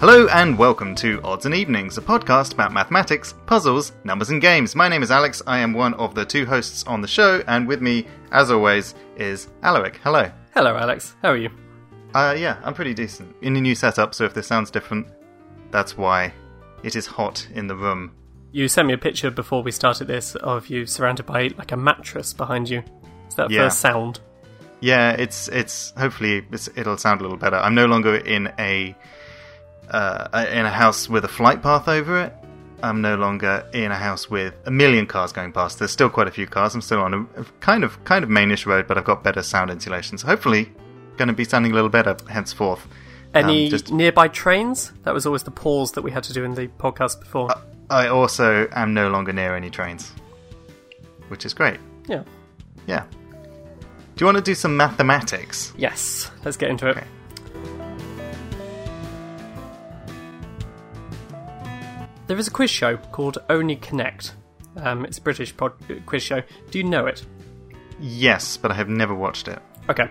Hello and welcome to Odds and Evenings, a podcast about mathematics, puzzles, numbers, and games. My name is Alex. I am one of the two hosts on the show, and with me, as always, is Alaric. Hello. Hello, Alex. How are you? Uh, yeah, I'm pretty decent. In a new setup, so if this sounds different, that's why. It is hot in the room. You sent me a picture before we started this of you surrounded by like a mattress behind you. Is that Yeah. first sound? Yeah, it's it's hopefully it's, it'll sound a little better. I'm no longer in a uh, in a house with a flight path over it. I'm no longer in a house with a million cars going past. There's still quite a few cars. I'm still on a, kind of kind of mainish road, but I've got better sound insulation. So hopefully, going to be sounding a little better henceforth. Any Um, just- nearby trains? That was always the pause that we had to do in the podcast before. I also am no longer near any trains, which is great. yeah. Yeah. Do you want to do some mathematics? Yes. Let's get into it. Okay. There is a quiz show called Only Connect. Um, it's a British pod- quiz show. Do you know it? Yes, but I have never watched it. Okay.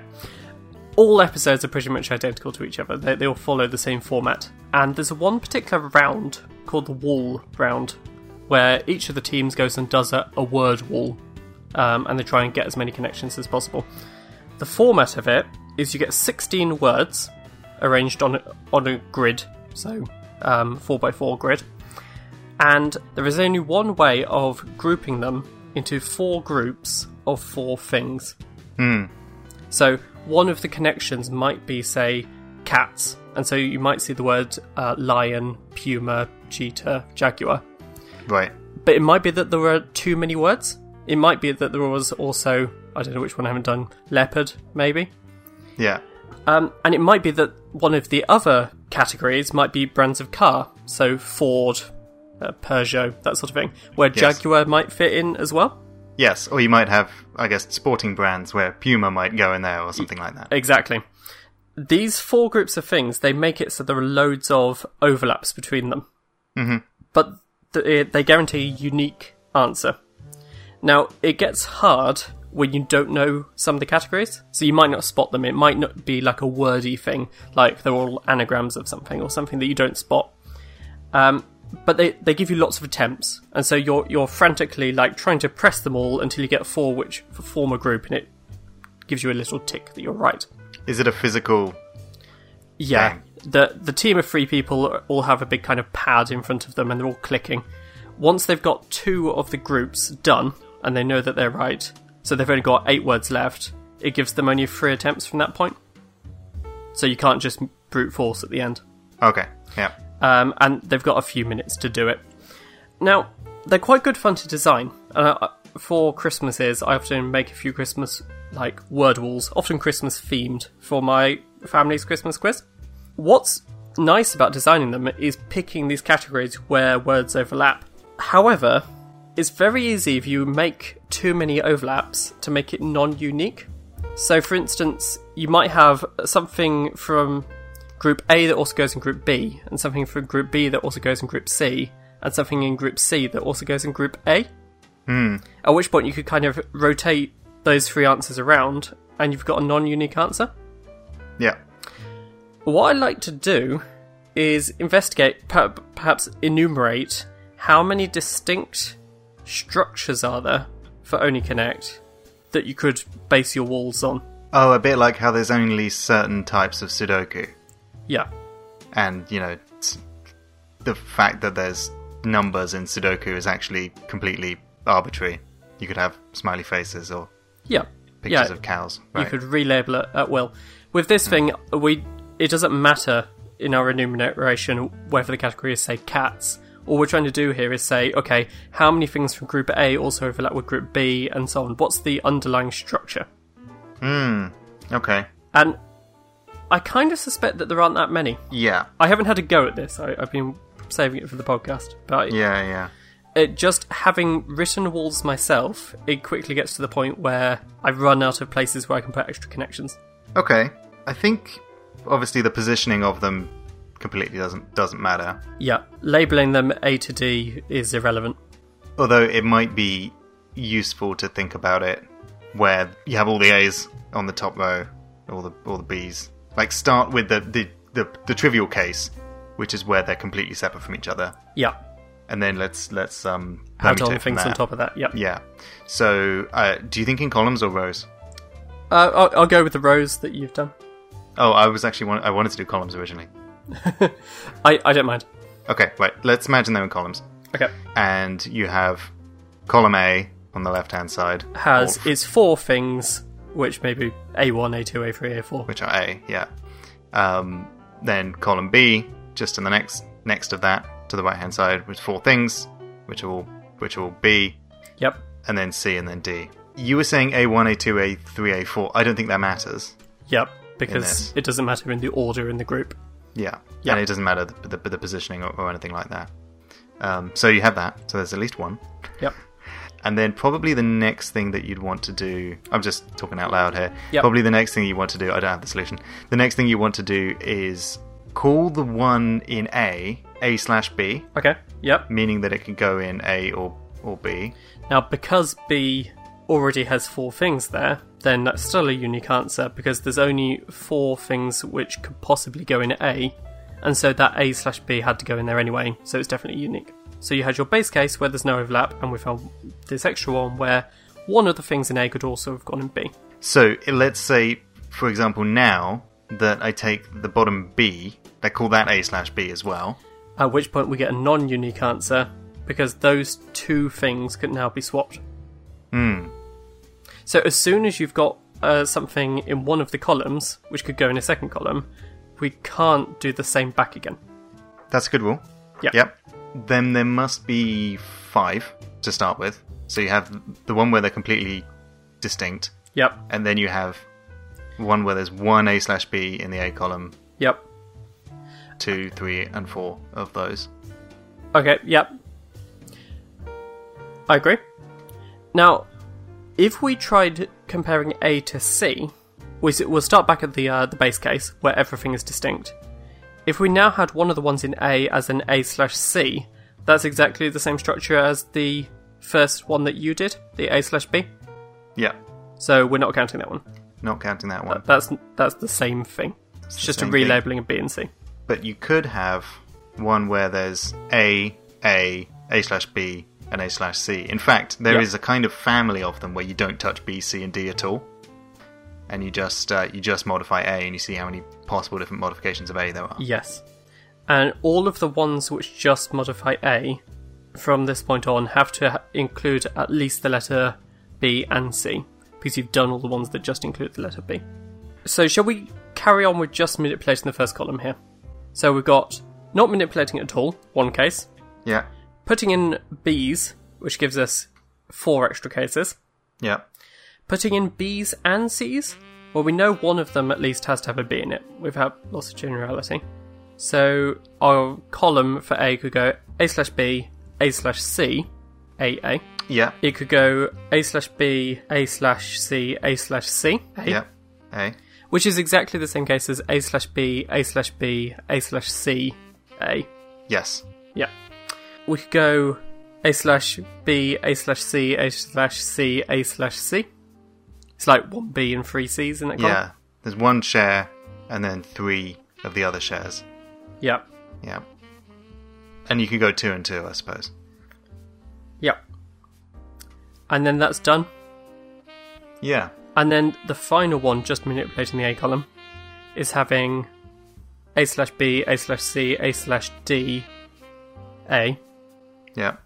All episodes are pretty much identical to each other. They, they all follow the same format. And there's one particular round called the wall round, where each of the teams goes and does a, a word wall, um, and they try and get as many connections as possible. The format of it is you get 16 words arranged on a, on a grid, so um, 4x4 grid, and there is only one way of grouping them into four groups of four things. So one of the connections might be, say, cats, and so you might see the word uh, lion, puma, cheetah, jaguar. Right. But it might be that there were too many words. It might be that there was also, I don't know which one I haven't done, leopard, maybe. Yeah. Um, and it might be that one of the other categories might be brands of car, so Ford, uh, Peugeot, that sort of thing, where Yes. Jaguar might fit in as well. Yes, or you might have, I guess, sporting brands where Puma might go in there or something like that. Exactly. These four groups of things, they make it so there are loads of overlaps between them. Mm-hmm. But th- they guarantee a unique answer. Now, it gets hard when you don't know some of the categories, so you might not spot them. It might not be like a wordy thing, like they're all anagrams of something or something that you don't spot. Um, but they, they give you lots of attempts, and so you're you're frantically like trying to press them all until you get four which form a group, and it gives you a little tick that you're right. Is it a physical? Yeah. Bang. The the team of three people all have a big kind of pad in front of them and they're all clicking. Once they've got two of the groups done and they know that they're right, so they've only got eight words left, it gives them only three attempts from that point. So you can't just brute force at the end. Okay. Yeah. Um, and they've got a few minutes to do it. Now, they're quite good fun to design. Uh, for Christmases, I often make a few Christmas like word walls, often Christmas themed, for my family's Christmas quiz. What's nice about designing them is picking these categories where words overlap. However, it's very easy if you make too many overlaps to make it non unique. So, for instance, you might have something from Group A that also goes in Group B, and something from Group B that also goes in Group C, and something in Group C that also goes in Group A. Hmm. At which point you could kind of rotate those three answers around, and you've got a non unique answer. Yeah. What I like to do is investigate, per- perhaps enumerate, how many distinct structures are there for Only Connect that you could base your walls on. Oh, a bit like how there's only certain types of Sudoku, Yeah, and you know, the fact that there's numbers in Sudoku is actually completely arbitrary. You could have smiley faces or yeah, pictures yeah. of cows. You could relabel it uh, at will. With this hmm. thing, uh, we it doesn't matter in our enumeration whether the category is say cats. All we're trying to do here is say, okay, how many things from Group A also overlap with Group B, and so on. What's the underlying structure? Hmm. Okay. And I kind of suspect that there aren't that many. Yeah. I haven't had a go at this. I, I've been saving it for the podcast, but Yeah. Yeah. it just having written walls myself, it quickly gets to the point where I've run out of places where I can put extra connections. Okay. I think obviously the positioning of them completely doesn't doesn't matter. Yeah, labeling them A to D is irrelevant. Although it might be useful to think about it where you have all the A's on the top row, all the all the B's. Like start with the the, the, the trivial case which is where they're completely separate from each other. Yeah. And then let's let's um Add on things on top of that. Yep. Yeah. So, uh, do you think in columns or rows? Uh, I'll, I'll go with the rows that you've done. Oh, I was actually want- I wanted to do columns originally. I, I don't mind. Okay, right. Let's imagine them in columns, Okay. and you have column A on the left hand side Has or- is four things, which may be A1, A2, A3, A4. which are A, yeah. Um, then column B, just in the next next of that, to the right hand side, with four things, which are all which are all B, Yep. and then C, and then D. You were saying A1, A2, A3, A4. I don't think that matters. Yep. Because it doesn't matter in the order in the group. Yeah, Yeah. and it doesn't matter the, the, the positioning or, or anything like that. Um, so you have that. So there's at least one. Yep. And then probably the next thing that you'd want to do, I'm just talking out loud here. Yep. Probably the next thing you want to do, I don't have the solution. The next thing you want to do is call the one in A, A slash B, Okay. Yep. meaning that it can go in A or, or B. Now, because B already has four things there, then that's still a unique answer because there's only four things which could possibly go in A, and so that A slash B had to go in there anyway, so it's definitely unique. So you had your base case where there's no overlap, and we found this extra one where one of the things in A could also have gone in B. So let's say, for example, now that I take the bottom B, I call that A slash B as well. At which point we get a non unique answer because those two things can now be swapped. Hmm. So as soon as you've got uh, something in one of the columns, which could go in a second column, we can't do the same back again. That's a good rule. Yeah. Yep. Then there must be five to start with. So you have the one where they're completely distinct, Yep. and then you have one where there's one A slash B in the A column, Yep. two, three, and four of those. Okay. Yep. I agree. Now, if we tried comparing A to C, we, we'll start back at the uh, the base case where everything is distinct. If we now had one of the ones in A as an A slash C, that's exactly the same structure as the first one that you did, the A slash B. Yeah. So we're not counting that one. Not counting that one. That's that's the same thing. It's the just a same thing. relabeling of B and C. But you could have one where there's A, A, A slash B, and A slash C. In fact, there is Yeah. a kind of family of them where you don't touch B, C, and D at all, and you just uh, you just modify A, and you see how many possible different modifications of A there are. Yes. And all of the ones which just modify A from this point on have to ha- include at least the letter B and C because you've done all the ones that just include the letter B. So shall we carry on with just manipulating the first column here? So we've got not manipulating at all, one case, Yeah, putting in B's, which gives us four extra cases, yeah, Putting in B's and C's? Well, we know one of them at least has to have a B in it, without loss of generality. So our column for A could go A slash B, A slash C, A A. yeah, It could go A slash B, A slash C, A slash C, A. yeah. A, Which is exactly the same case as A slash B, A slash B, A slash C, A. yes, Yeah. We could go A slash B, A slash C, A slash C, A slash C. It's like one B and three C's in that column. yeah. There's one share, and then three of the other shares. Yep. Yeah, and you can go two and two, I suppose. Yep. And then that's done. Yeah, And then the final one, just manipulating the A column, is having A slash B, A slash C, A slash D, A, yeah,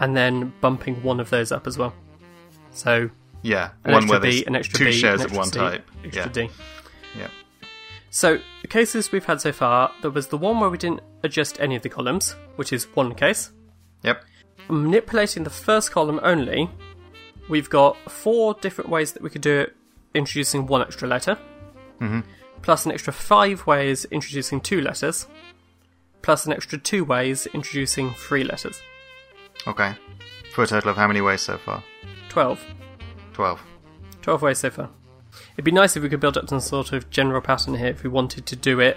and then bumping one of those up as well. So yeah. an one extra where B, an extra two B, shares of one C, type. extra Yeah, D. yeah, So the cases we've had so far, there was the one where we didn't adjust any of the columns, which is one case. yep, manipulating the first column only, we've got four different ways that we could do it, introducing one extra letter, mm-hmm. plus an extra five ways introducing two letters, plus an extra two ways introducing three letters. okay. For a total of how many ways so far? Twelve. Twelve. 12 ways so far. It'd be nice if we could build up some sort of general pattern here if we wanted to do it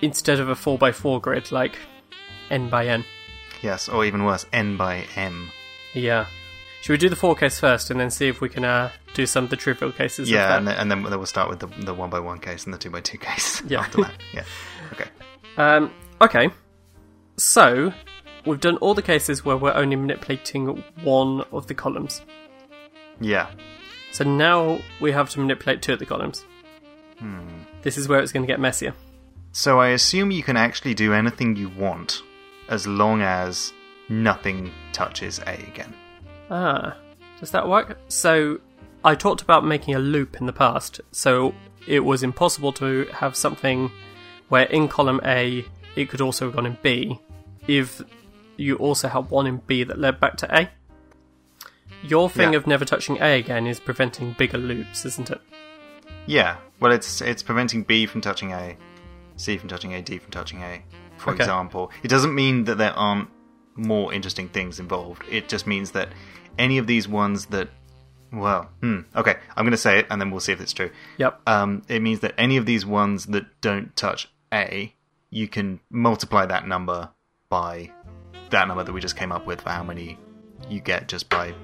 instead of a 4x4 grid, like n by n. Yes, or even worse, N by M. Yeah. Should we do the 4 case first and then see if we can uh, do some of the trivial cases? Yeah, and then, and then we'll start with the, the one by one case and the two by two case Yeah. after that. Yeah. Okay. Um, Okay, so we've done all the cases where we're only manipulating one of the columns. Yeah. So now we have to manipulate two of the columns. This is where it's going to get messier. So I assume you can actually do anything you want as long as nothing touches A again. Ah, does that work? So I talked about making a loop in the past, so it was impossible to have something where in column A it could also have gone in B if you also had one in B that led back to A. Your thing Yeah. of never touching A again is preventing bigger loops, isn't it? Yeah. Well, it's it's preventing B from touching A, C from touching A, D from touching A. For Okay. example, it doesn't mean that there aren't more interesting things involved. It just means that any of these ones that, well, hmm, okay, I'm going to say it and then we'll see if it's true. Yep. um, it means that any of these ones that don't touch A, you can multiply that number by that number that we just came up with for how many you get just by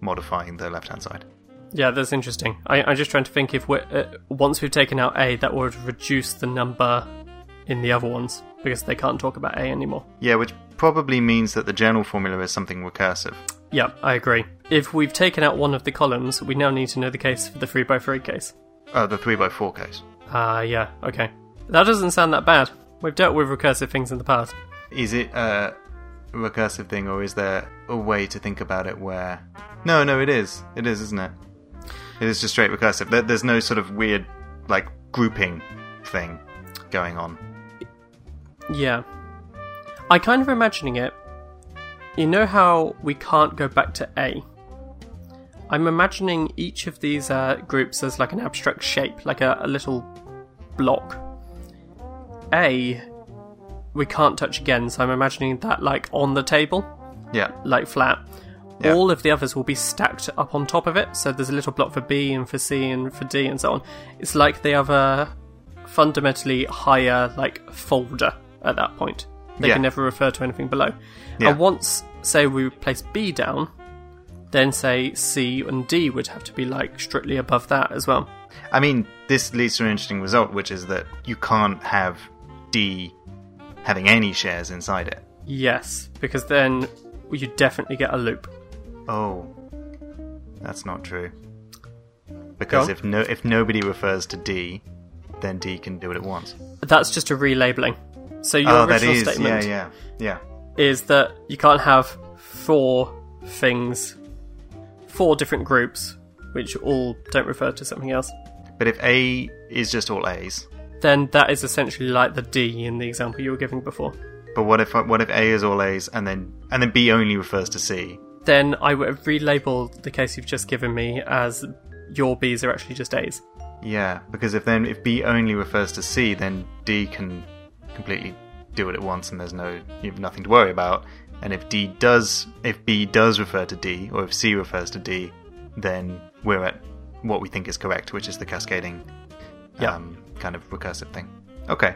modifying the left hand side. Yeah, that's interesting. I, I'm just trying to think if we're, uh, once we've taken out A, that would reduce the number in the other ones because they can't talk about A anymore. Yeah, which probably means that the general formula is something recursive. Yeah, I agree. If we've taken out one of the columns, we now need to know the case for the 3x3 case. Uh, the 3x4 case. Ah, yeah, okay. That doesn't sound that bad. We've dealt with recursive things in the past. Is it a recursive thing or is there a way to think about it where. No, no, it is. It is, isn't it? It is just straight recursive. There- There's no sort of weird, like, grouping thing going on. Yeah. I kind of imagining it. You know how we can't go back to A? I'm imagining each of these uh, groups as like an abstract shape, like a, a little block. A, we can't touch again, so I'm imagining that like on the table, Yeah. like flat. Yeah. All of the others will be stacked up on top of it, so there's a little block for B and for C and for D and so on. It's like they have a fundamentally higher like folder at that point. They Yeah. can never refer to anything below. Yeah. And once, say, we place B down, then say C and D would have to be like strictly above that as well. I mean, this leads to an interesting result, which is that you can't have D having any shares inside it. Yes, because then you definitely get a loop. Oh, that's not true. Because if no, if nobody refers to D, then D can do what it at once. That's just a relabeling. So your oh, that original is, statement yeah, yeah, yeah. is that you can't have four things, four different groups, which all don't refer to something else. But if A is just all A's, Then that is essentially like the D in the example you were giving before. but what if what if A is all A's and then and then B only refers to C? Then I would have relabeled the case you've just given me as your Bs are actually just A's. Yeah, because if then if B only refers to C, then D can completely do it at once, and there's no you have nothing to worry about. And if D does, if B does refer to D, or if C refers to D, then we're at what we think is correct, which is the cascading, Yeah. um, kind of recursive thing. Okay.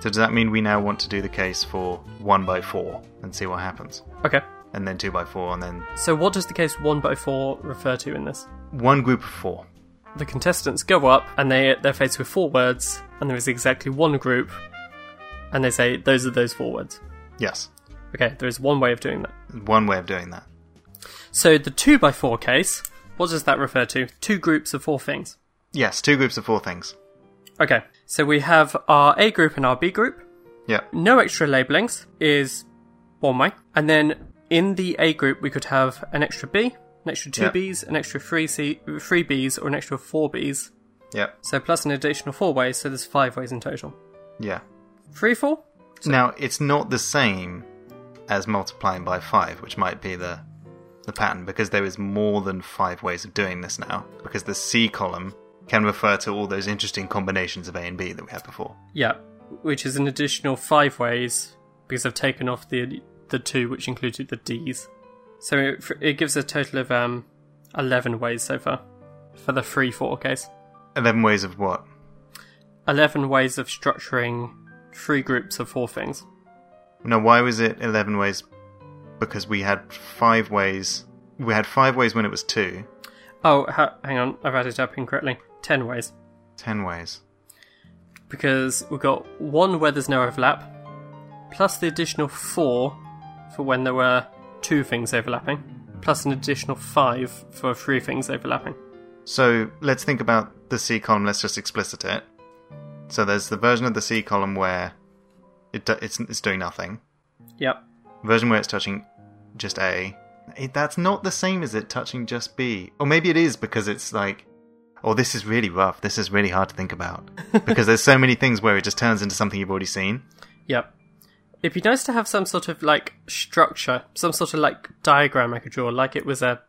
So does that mean we now want to do the case for one by four and see what happens, Okay. and then two by four, and then So what does the case 1 by 4 refer to in this? one group of four? The contestants go up and they they're faced with four words and there is exactly one group and they say those are those four words. Yes, Okay, there is one way of doing that. one way of doing that. So the 2 by 4 case, what does that refer to? Two groups of four things. Yes, two groups of four things. Okay, so we have our A group and our B group. Yeah. No extra labelings is one way. And then in the A group, we could have an extra B, an extra two Yeah. Bs, an extra three C, three Bs, or an extra four Bs. Yeah. So plus an additional four ways, so there's five ways in total. Yeah. Three, four? Now, it's not the same as multiplying by 5, which might be the the pattern because there is more than 5 ways of doing this now because the C column can refer to all those interesting combinations of A and B that we had before. Yeah, which is an additional five ways because I've taken off the the two which included the Ds. So it, it gives a total of um eleven ways so far for the three four case. 11 ways of what? Eleven ways of structuring three groups of four things. No, why was it 11 ways? Because we had 5 ways. We had 5 ways when it was 2. Oh, ha- hang on, I've added up incorrectly. Ten ways 10 ways. because we've got one where there's no overlap, plus the additional four for when there were two things overlapping, plus an additional five for three things overlapping. So let's think about the C column. Let's just explicit it. So there's the version of the C column where it do, it's it's doing nothing. Yep. Version where it's touching just A. It, that's not the same as it touching just B. Or maybe it is because it's like, oh, this is really rough. This is really hard to think about because there's so many things where it just turns into something you've already seen. Yep. It'd be nice to have some sort of like structure, some sort of like diagram I could draw, like it was a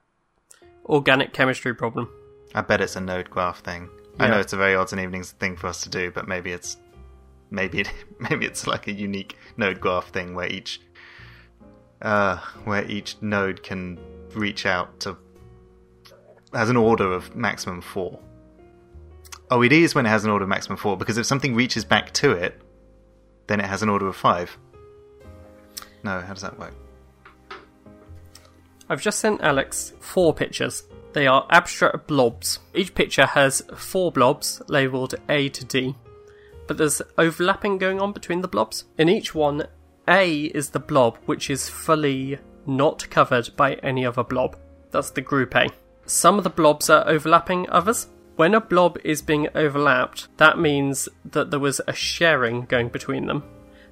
organic chemistry problem. I bet it's a node graph thing. I know it's a very odds and evenings thing for us to do, but maybe it's maybe it, maybe it's like a unique node graph thing where each uh, where each node can reach out to has an order of maximum four. It is when it has an order of maximum four because if something reaches back to it, then it has an order of five. No, how does that work? I've just sent Alex four pictures. They are abstract blobs. Each picture has four blobs labelled A to D, but there's overlapping going on between the blobs. In each one, A is the blob which is fully not covered by any other blob. That's the group A. Some of the blobs are overlapping others. When a blob is being overlapped, that means that there was a sharing going between them.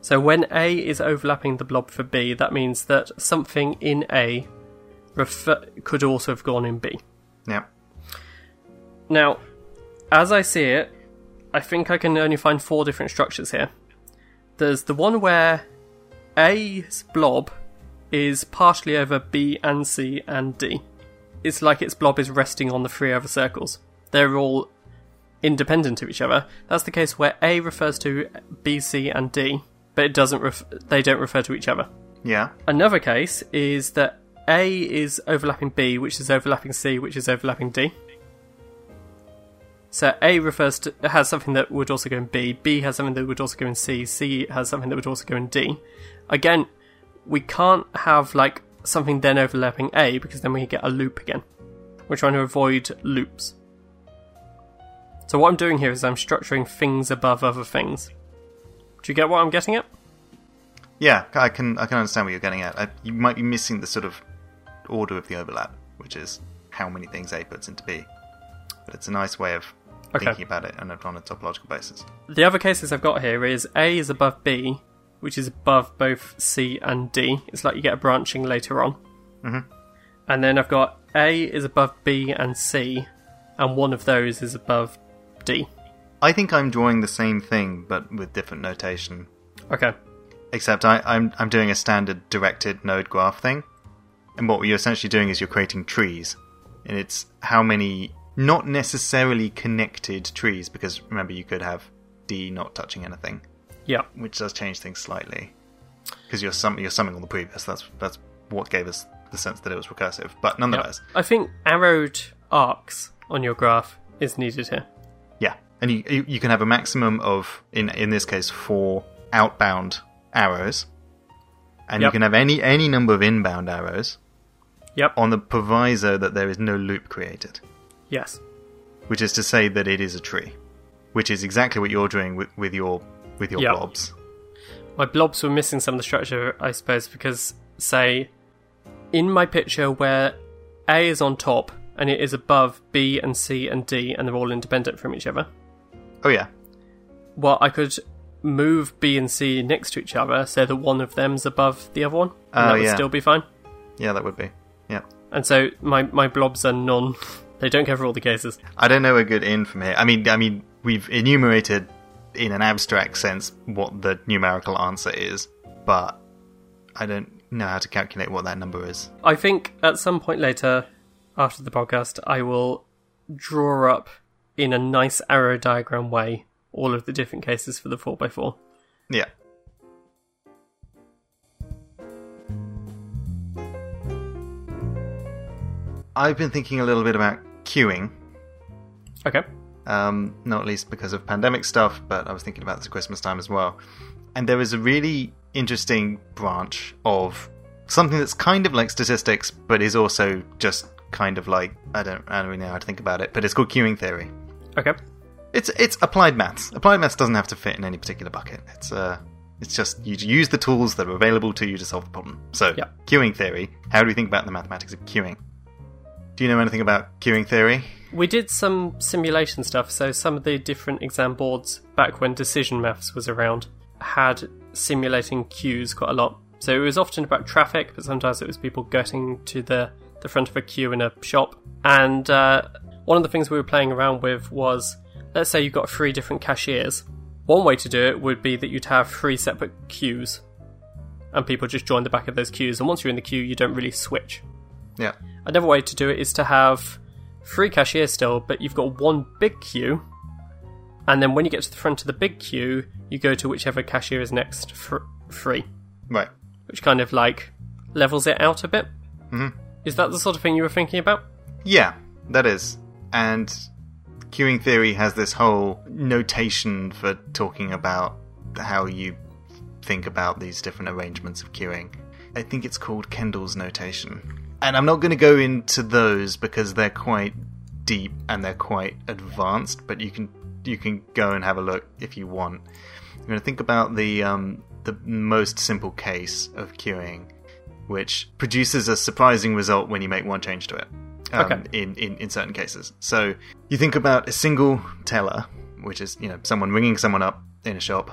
So when A is overlapping the blob for B, that means that something in A refer- could also have gone in B. Yeah. Now, as I see it, I think I can only find four different structures here. There's the one where A's blob is partially over B and C and D. It's like its blob is resting on the three other circles. They're all independent of each other. That's the case where A refers to B, C, and D, but it doesn't. Ref- they don't refer to each other. Yeah. Another case is that A is overlapping B, which is overlapping C, which is overlapping D. So A refers to has something that would also go in B. B has something that would also go in C. C has something that would also go in D. Again, we can't have like something then overlapping A because then we get a loop again. We're trying to avoid loops. So what I'm doing here is I'm structuring things above other things. Do you get what I'm getting at? Yeah, I can I can understand what you're getting at. I, you might be missing the sort of order of the overlap, which is how many things A puts into B. But it's a nice way of Okay. thinking about it on a, on a topological basis. The other cases I've got here is A is above B, which is above both C and D. It's like you get a branching later on. Mhm. And then I've got A is above B and C, and one of those is above D. I think I'm drawing the same thing, but with different notation. Okay. Except I, I'm I'm doing a standard directed node graph thing, and what you're essentially doing is you're creating trees, and it's how many not necessarily connected trees, because remember you could have D not touching anything, Yeah. which does change things slightly, because you're sum you're summing all the previous. That's that's what gave us the sense that it was recursive. But nonetheless, I think arrowed arcs on your graph is needed here. Yeah, and you, you can have a maximum of in in this case four outbound arrows, and you can have any any number of inbound arrows Yep. on the proviso that there is no loop created, Yes. which is to say that it is a tree, which is exactly what you're doing with, with your with your Yep. blobs. My blobs were missing some of the structure, I suppose, because, say, in my picture where A is on top and it is above B and C and D and they're all independent from each other, Oh yeah, well, I could move B and C next to each other so that one of them's above the other one, and Oh, that would yeah. still be fine. yeah, that would be. Yeah, And so my, my blobs are non. They don't cover all the cases. I don't know a good in from here. I mean, I mean, we've enumerated in an abstract sense what the numerical answer is, but I don't know how to calculate what that number is. I think at some point later, after the podcast, I will draw up in a nice arrow diagram way all of the different cases for the 4x4. Yeah. I've been thinking a little bit about queuing, Okay. um, not least because of pandemic stuff, but I was thinking about this at Christmas time as well. And there is a really interesting branch of something that's kind of like statistics, but is also just kind of like I don't I don't really know how to think about it, but it's called queuing theory. Okay. It's it's applied maths. Applied maths doesn't have to fit in any particular bucket. It's uh It's just you use the tools that are available to you to solve the problem. So, Yeah. queuing theory. How do we think about the mathematics of queuing? Do you know anything about queuing theory? We did some simulation stuff, so some of the different exam boards back when decision maths was around had simulating queues quite a lot. So it was often about traffic, but sometimes it was people getting to the, the front of a queue in a shop. And uh, one of the things we were playing around with was let's say you've got three different cashiers. One way to do it would be that you'd have three separate queues, and people just join the back of those queues. And once you're in the queue, you don't really switch. Yeah. Another way to do it is to have three cashiers still, but you've got one big queue, and then when you get to the front of the big queue, you go to whichever cashier is next for free, Right. which kind of like levels it out a bit. Mm-hmm. Is that the sort of thing you were thinking about? Yeah, that is. And queuing theory has this whole notation for talking about how you think about these different arrangements of queuing. I think it's called Kendall's notation. And I'm not going to go into those because they're quite deep and they're quite advanced, but you can you can go and have a look if you want. I'm going to think about the um, the most simple case of queuing, which produces a surprising result when you make one change to it. Um, Okay. in, in, in certain cases. So you think about a single teller, which is you know someone ringing someone up in a shop.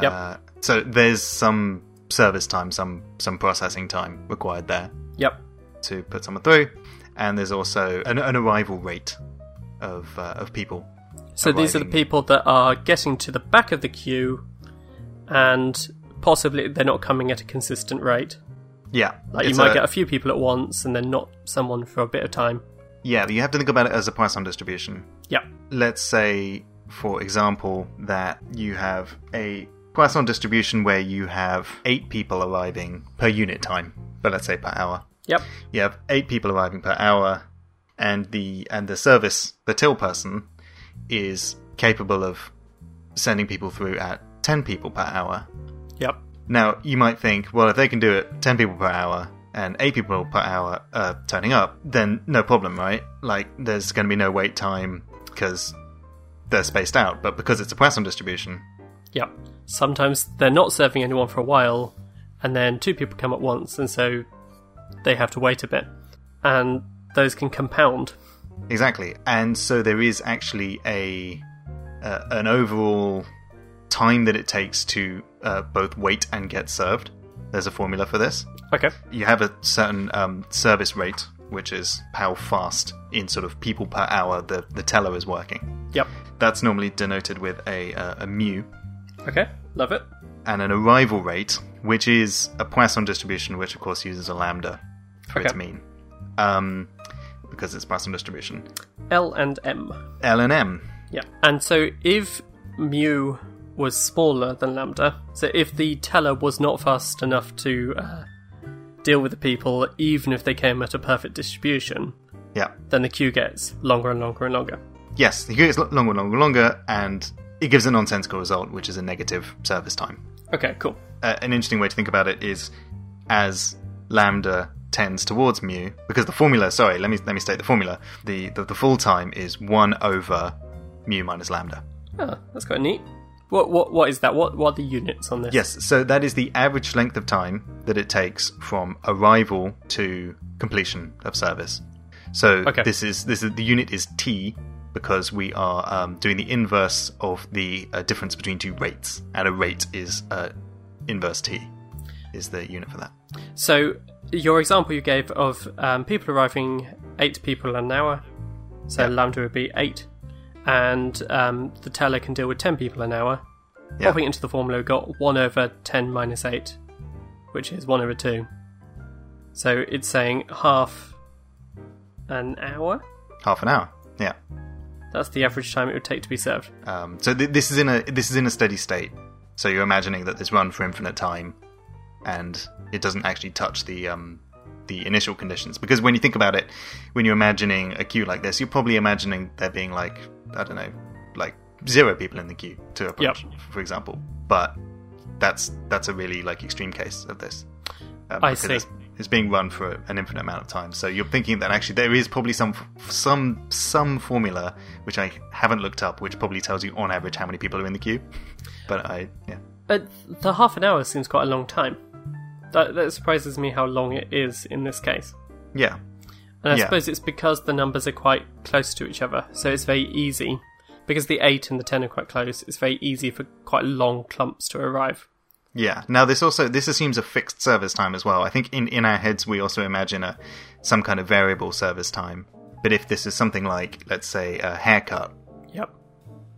Yep. Uh, so there's some service time, some some processing time required there Yep. to put someone through, and there's also an, an arrival rate of uh, of people. So these are the people that are getting to the back of the queue, and possibly they're not coming at a consistent rate. Yeah, Like you might a- get a few people at once, and then not someone for a bit of time. yeah. You have to think about it as a Poisson distribution. Yeah. let's say, for example, that you have a Poisson distribution where you have eight people arriving per unit time, but let's say per hour. Yep. You have eight people arriving per hour, and the and the service, the till person, is capable of sending people through at ten people per hour. Yep. Now, you might think, well, if they can do it 10 people per hour and 8 people per hour uh, turning up, then no problem, right? Like, there's going to be no wait time because they're spaced out. But because it's a Poisson distribution, Yep. Sometimes they're not serving anyone for a while, and then two people come at once, and so they have to wait a bit. And those can compound. exactly. And so there is actually a uh, an overall time that it takes to uh, both wait and get served. There's a formula for this. Okay. you have a certain um, service rate, which is how fast in sort of people per hour the, the teller is working. Yep. That's normally denoted with a, uh, a mu, Okay. Love it. and an arrival rate, which is a Poisson distribution, which of course uses a lambda for its mean, um, because it's Poisson distribution. L and M. L and M. Yeah. And so if mu was smaller than lambda, so if the teller was not fast enough to uh, deal with the people, even if they came at a perfect distribution, Yeah. then the queue gets longer and longer and longer. Yes, the queue gets longer and longer and longer, and it gives a nonsensical result, which is a negative service time. Okay, cool. uh, an interesting way to think about it is as lambda tends towards mu because the formula sorry let me let me state the formula the the, the full time is 1 over mu minus lambda Ah, that's quite neat. What what what is that? What what are the units on this? yes so that is the average length of time that it takes from arrival to completion of service so Okay. this is this is the unit is t because we are um, doing the inverse of the uh, difference between two rates and a rate is uh, inverse t is the unit for that So your example you gave of um, people arriving eight people an hour, so lambda would be eight, and um, the teller can deal with ten people an hour. Yeah. Popping into the formula, we've got one over ten minus eight, which is one over two. So it's saying half an hour. half an hour yeah That's the average time it would take to be served. Um, so th- this is in a this is in a steady state. So you're imagining that this run for infinite time, and it doesn't actually touch the um, the initial conditions. Because when you think about it, when you're imagining a queue like this, you're probably imagining there being like I don't know, like zero people in the queue to approach, for example. But that's that's a really like extreme case of this. Um, I see. It's, it's being run for an infinite amount of time, so you're thinking that actually there is probably some some some formula which I haven't looked up, which probably tells you on average how many people are in the queue. But I yeah But the half an hour seems quite a long time. That, that surprises me how long it is in this case. Yeah. And I Yeah. suppose it's because the numbers are quite close to each other, so it's very easy. Because the 8 and the 10 are quite close, it's very easy for quite long clumps to arrive. Yeah. Now this also this assumes a fixed service time as well. I think in in our heads we also imagine a some kind of variable service time. But if this is something like let's say a haircut, Yep.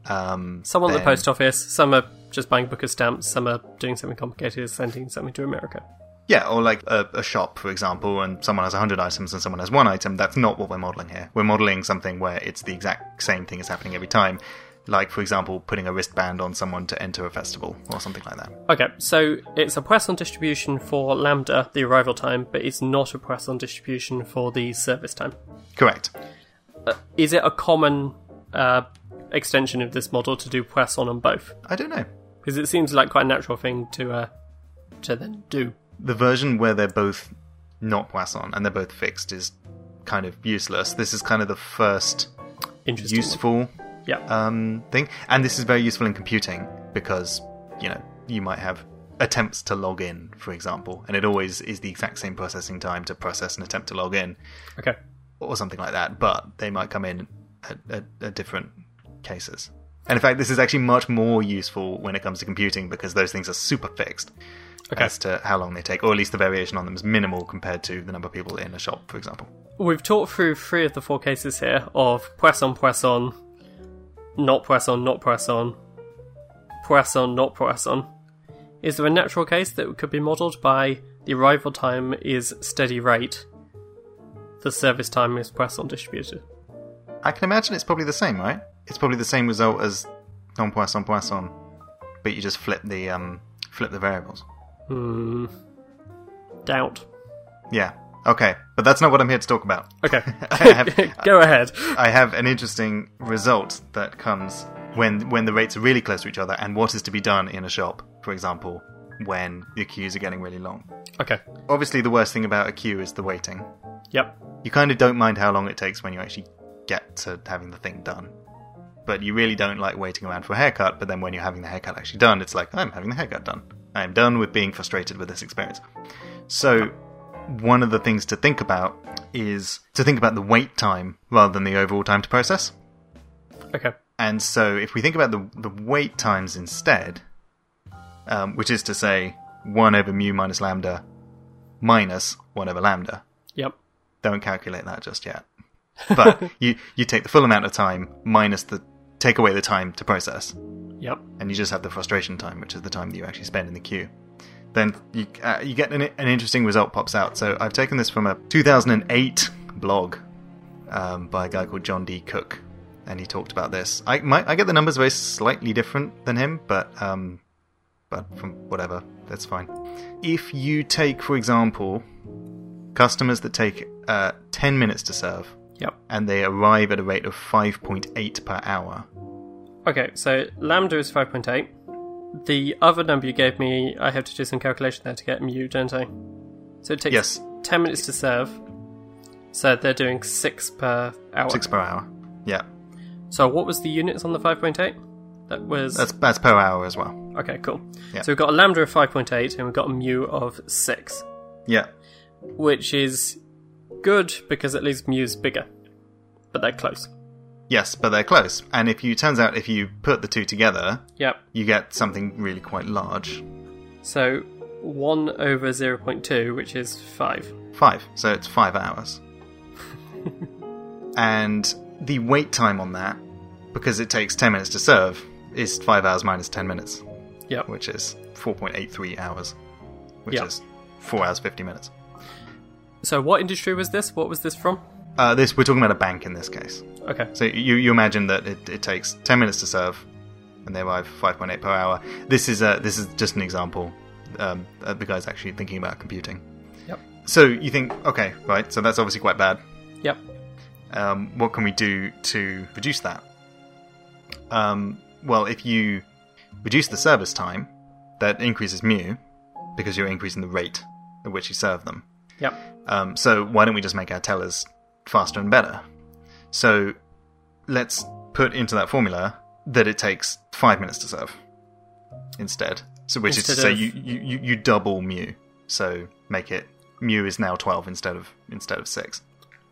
um, Some on the post office, some are just buying book of stamps, some are doing something complicated, sending something to America. Yeah, or like a, a shop, for example, and someone has 100 items and someone has one item. That's not what we're modeling here. We're modeling something where it's the exact same thing is happening every time. Like, for example, putting a wristband on someone to enter a festival or something like that. Okay, so it's a Poisson distribution for Lambda, the arrival time, but it's not a Poisson distribution for the service time. Correct. Is it a common uh, extension of this model to do Poisson on both? I don't know. Because it seems like quite a natural thing to uh, to then do. The version where they're both not Poisson and they're both fixed is kind of useless. This is kind of the first useful Yeah. um, thing. And this is very useful in computing because, you know, you might have attempts to log in, for example, and it always is the exact same processing time to process an attempt to log in okay. or something like that, but they might come in at, at, at different cases. And in fact, this is actually much more useful when it comes to computing because those things are super fixed Okay. as to how long they take, or at least the variation on them is minimal compared to the number of people in a shop, for example. We've talked through three of the four cases here of Poisson, Poisson, not Poisson, not Poisson, Poisson, not Poisson. Is there a natural case that could be modelled by the arrival time is steady rate, the service time is Poisson distributed? I can imagine it's probably the same, right? It's probably the same result as non poisson poisson, but you just flip the um flip the variables. Hmm. Doubt. Yeah. Okay, but that's not what I'm here to talk about. Okay. Have, Go ahead. I have an interesting result that comes when when the rates are really close to each other, and what is to be done in a shop, for example, when the queues are getting really long. Okay. Obviously, the worst thing about a queue is the waiting. Yep. You kind of don't mind how long it takes when you actually get to having the thing done. But you really don't like waiting around for a haircut, but then when you're having the haircut actually done, it's like, I'm having the haircut done. I'm done with being frustrated with this experience. So, one of the things to think about is to think about the wait time rather than the overall time to process. Okay. And so, if we think about the, the wait times instead, um, which is to say 1 over mu minus lambda minus 1 over lambda, Yep. don't calculate that just yet. But you, you take the full amount of time minus the take away the time to process, Yep. and you just have the frustration time, which is the time that you actually spend in the queue. Then you uh, you get an, an interesting result pops out. So I've taken this from a 2008 blog um, by a guy called John D. Cook, and he talked about this. I might I get the numbers very slightly different than him, but um, but from whatever, that's fine. If you take, for example, customers that take uh, 10 minutes to serve, Yep. and they arrive at a rate of 5.8 per hour. Okay, so lambda is 5.8. The other number you gave me, I have to do some calculation there to get mu, don't I? So it takes Yes. 10 minutes to serve. So they're doing 6 per hour. 6 per hour. Yeah, So what was the units on the 5.8? That was. that's that's per hour as well. Okay, cool. Yeah. So we've got a lambda of 5.8 and we've got a mu of 6, Yeah, which is good because at least mu's bigger. But they're close. Yes, but they're close. And if you turns out if you put the two together, Yep. you get something really quite large. So 1 over 0.2, which is 5. Five, so it's five hours. and the wait time on that, because it takes 10 minutes to serve, is five hours minus 10 minutes, Yep. which is 4.83 hours, which Yeah. is four hours 50 minutes. So what industry was this? What was this from? Uh, this we're talking about a bank in this case. Okay. So you you imagine that it, it takes 10 minutes to serve, and they arrive 5.8 per hour. This is a this is just an example. Um, the guy's actually thinking about computing. Yep. So you think, okay, right? So that's obviously quite bad. Yep. um, what can we do to reduce that? Um, well, if you reduce the service time, that increases mu because you're increasing the rate at which you serve them. Yep. Um, so why don't we just make our tellers faster and better? So let's put into that formula that it takes five minutes to serve. instead. So which is to say of- you, you, you, double mu. So make it mu is now twelve instead of instead of six.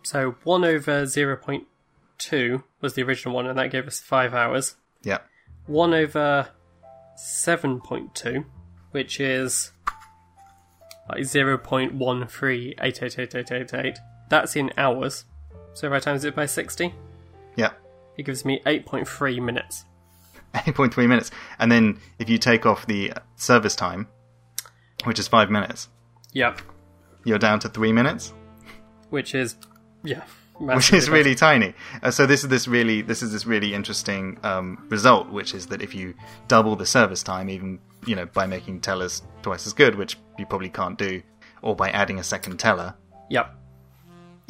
So 1 over 0.2 was the original one, and that gave us 5 hours. Yeah. 1 over 7.2, which is like 0.138888888. That's in hours. So if I times it by 60, Yeah. it gives me 8.3 minutes. 8.3 minutes. And then if you take off the service time, which is 5 minutes, Yep. you're down to 3 minutes, Which is, yeah. which massively is really tiny. Uh, so this is this really this is this really interesting um, result, which is that if you double the service time, even you know by making tellers twice as good, which you probably can't do, or by adding a second teller. Yep.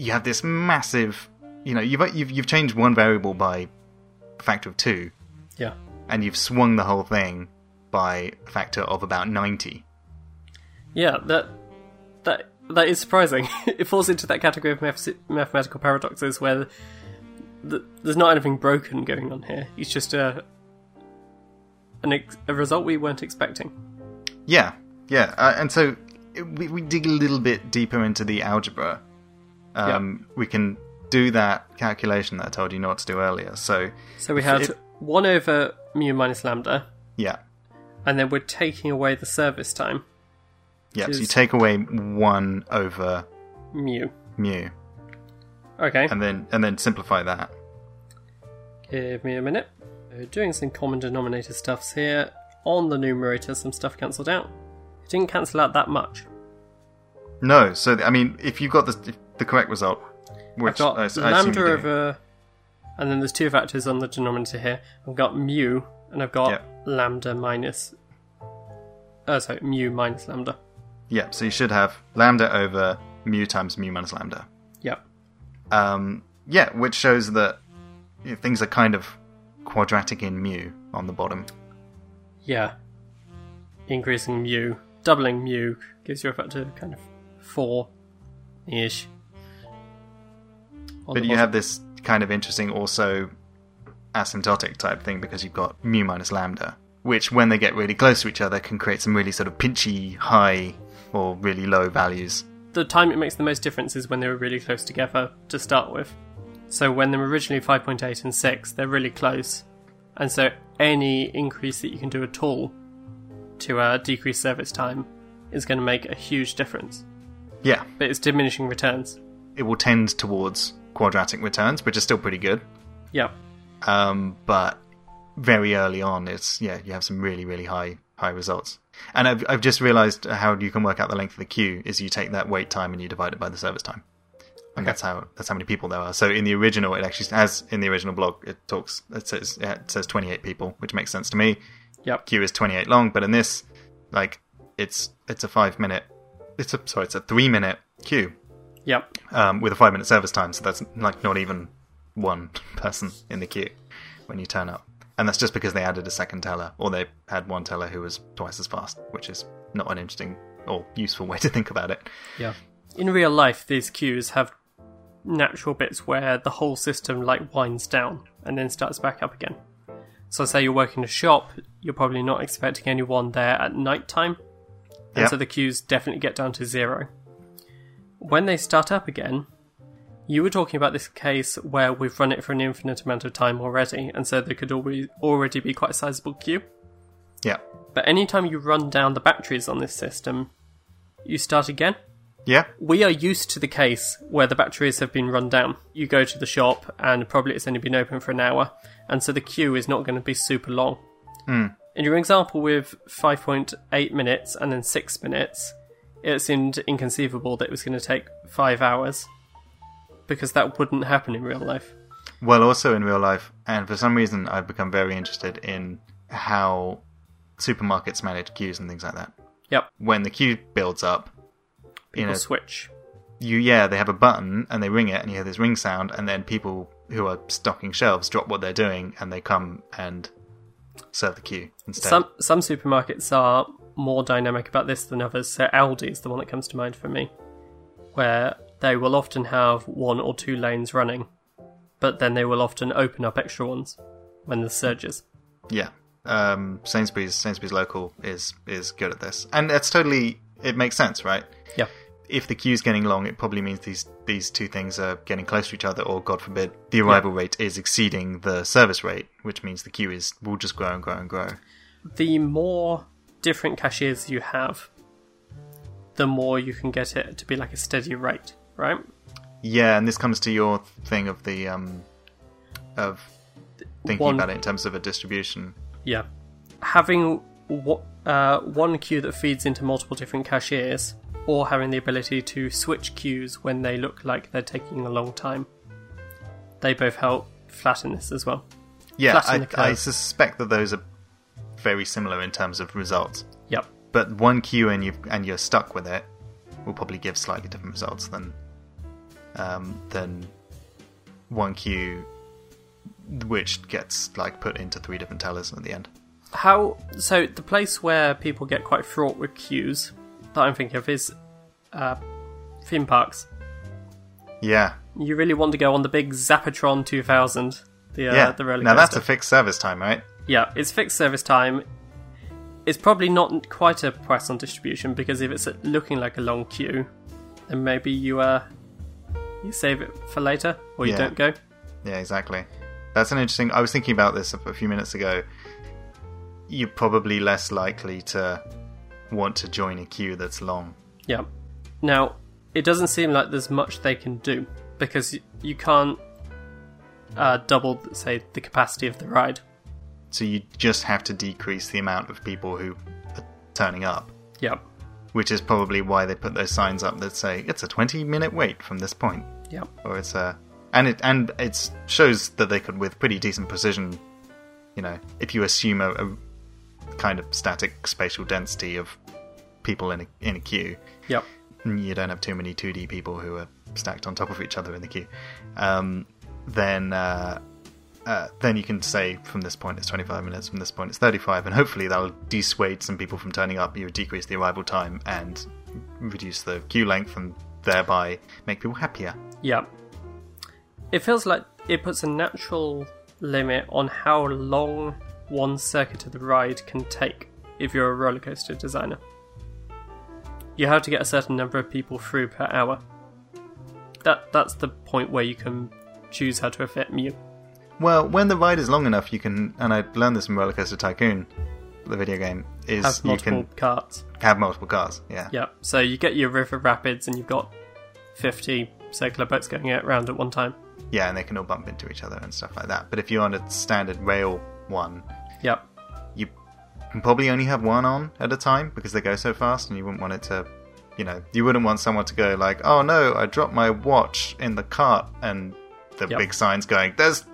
You have this massive. You know, you've you've you've changed one variable by a factor of two, Yeah. and you've swung the whole thing by a factor of about ninety. Yeah, that that that is surprising. it falls into that category of math- mathematical paradoxes where the, there's not anything broken going on here. It's just a an ex- a result we weren't expecting. Yeah, yeah, uh, and so we, we dig a little bit deeper into the algebra. Um, We can do that calculation that I told you not to do earlier. So So we had If- one over mu minus lambda, yeah, and then we're taking away the service time yeah. So you take away one over mu. mu, Okay, and then and then simplify that. give me a minute. We're doing some common denominator stuffs here. On the numerator, some stuff cancelled out. It didn't cancel out that much. No, so I mean, if you've got the the correct result, which I've got I, I lambda over, and then there's two factors on the denominator here. I've got mu, and I've got Yep. lambda minus. Uh, sorry, mu minus lambda. yeah, so you should have lambda over mu times mu minus lambda. Yep. Um, yeah, which shows that you know, things are kind of quadratic in mu on the bottom. Yeah. Increasing mu, doubling mu gives you a factor of kind of four ish. But you have this kind of interesting also asymptotic type thing because you've got mu minus lambda, which when they get really close to each other can create some really sort of pinchy high or really low values. the time it makes the most difference is when they're really close together to start with. So when they're originally 5.8 and 6, they're really close. And so any increase that you can do at all to uh, decrease service time is going to make a huge difference. Yeah, But it's diminishing returns. it will tend towards quadratic returns, which is still pretty good. Yeah. Um, but very early on, it's yeah, you have some really really high high results. And I've I've just realised how you can work out the length of the queue is you take that wait time and you divide it by the service time, and that's how that's how many people there are. So in the original, it actually has in the original blog it talks it says yeah, it says twenty eight people, which makes sense to me. Yep. Queue is twenty eight long, but in this, like it's it's a five minute, it's a sorry, it's a three minute queue Yep. um, with a five minute service time, so that's like not even one person in the queue when you turn up. And that's just because they added a second teller, or they had one teller who was twice as fast, which is not an interesting or useful way to think about it. Yeah. In real life, these queues have natural bits where the whole system like winds down and then starts back up again. So, say you're working a shop, you're probably not expecting anyone there at night time, and Yep. so the queues definitely get down to zero. When they start up again, you were talking about this case where we've run it for an infinite amount of time already, and so there could already already be quite a sizable queue. Yeah. But anytime you run down the batteries on this system, you start again. Yeah. We are used to the case where the batteries have been run down. You go to the shop and probably it's only been open for an hour, and so the queue is not going to be super long. Hmm. In your example with 5.8 minutes and then 6 minutes, it seemed inconceivable that it was going to take 5 hours. Because that wouldn't happen in real life. Well, also in real life, and for some reason, I've become very interested in how supermarkets manage queues and things like that. Yep, When the queue builds up, you people know, switch. you yeah they have a button and they ring it and you hear this ring sound and then people who are stocking shelves drop what they're doing and they come and serve the queue instead Some some supermarkets are more dynamic about this than others. So Aldi is the one that comes to mind for me, where they will often have one or two lanes running, but then they will often open up extra ones when there's surges. yeah um, Sainsbury's Sainsbury's local is is good at this, and that's totally it makes sense, right? Yeah. If the queue's getting long, it probably means these these two things are getting close to each other, or God forbid, the arrival rate is exceeding the service rate, which means the queue is will just grow and grow and grow. The more different cashiers you have, the more you can get it to be like a steady rate, right? Yeah, and this comes to your thing of the um of thinking One- about it in terms of a distribution. Yeah. Having w- uh, one queue that feeds into multiple different cashiers, or having the ability to switch queues when they look like they're taking a long time, they both help flatten this as well. Yeah, Flatten I, I suspect that those are very similar in terms of results. Yep. But one queue and you and you're stuck with it will probably give slightly different results than um, than one queue which gets like put into three different tellers at the end. How so? The place where people get quite fraught with queues that I'm thinking of is uh, theme parks. Yeah, You really want to go on the big Zapatron 2000, the uh, yeah. the roller now that's a fixed service time, right? Yeah, it's fixed service time. It's probably not quite a Poisson distribution because if it's looking like a long queue, then maybe you uh you save it for later or you Yeah. don't go. Yeah, exactly. That's an interesting. I was thinking about this a few minutes ago. You're probably less likely to want to join a queue that's long. Yeah. Now, it doesn't seem like there's much they can do because you can't uh, double, say, the capacity of the ride. So you just have to decrease the amount of people who are turning up, Yeah. which is probably why they put those signs up that say it's a 20 minute wait from this point, Yeah. or it's a and it and it shows that they could with pretty decent precision, you know, if you assume a, a kind of static spatial density of people in a in a queue, Yep. you don't have too many 2D people who are stacked on top of each other in the queue, um, then uh, uh, then you can say from this point it's 25 minutes, from this point it's 35, and hopefully that'll dissuade some people from turning up. You decrease the arrival time and reduce the queue length, and thereby make people happier. Yeah. It feels like it puts a natural limit on how long one circuit of the ride can take if you're a roller coaster designer. You have to get a certain number of people through per hour. That that's the point where you can choose how to affect mu. Well, when the ride is long enough, you can, and I learned this from Roller Coaster Tycoon, the video game, is Have you can carts. have multiple cars. Yeah. Yeah. So you get your river rapids and you've got fifty circular boats going around at one time. Yeah, and they can all bump into each other and stuff like that. But if you're on a standard rail one, Yep. you can probably only have one on at a time because they go so fast, and you wouldn't want it to, you know, you wouldn't want someone to go like, "Oh no, I dropped my watch in the cart," and the Yep. big signs going, "There's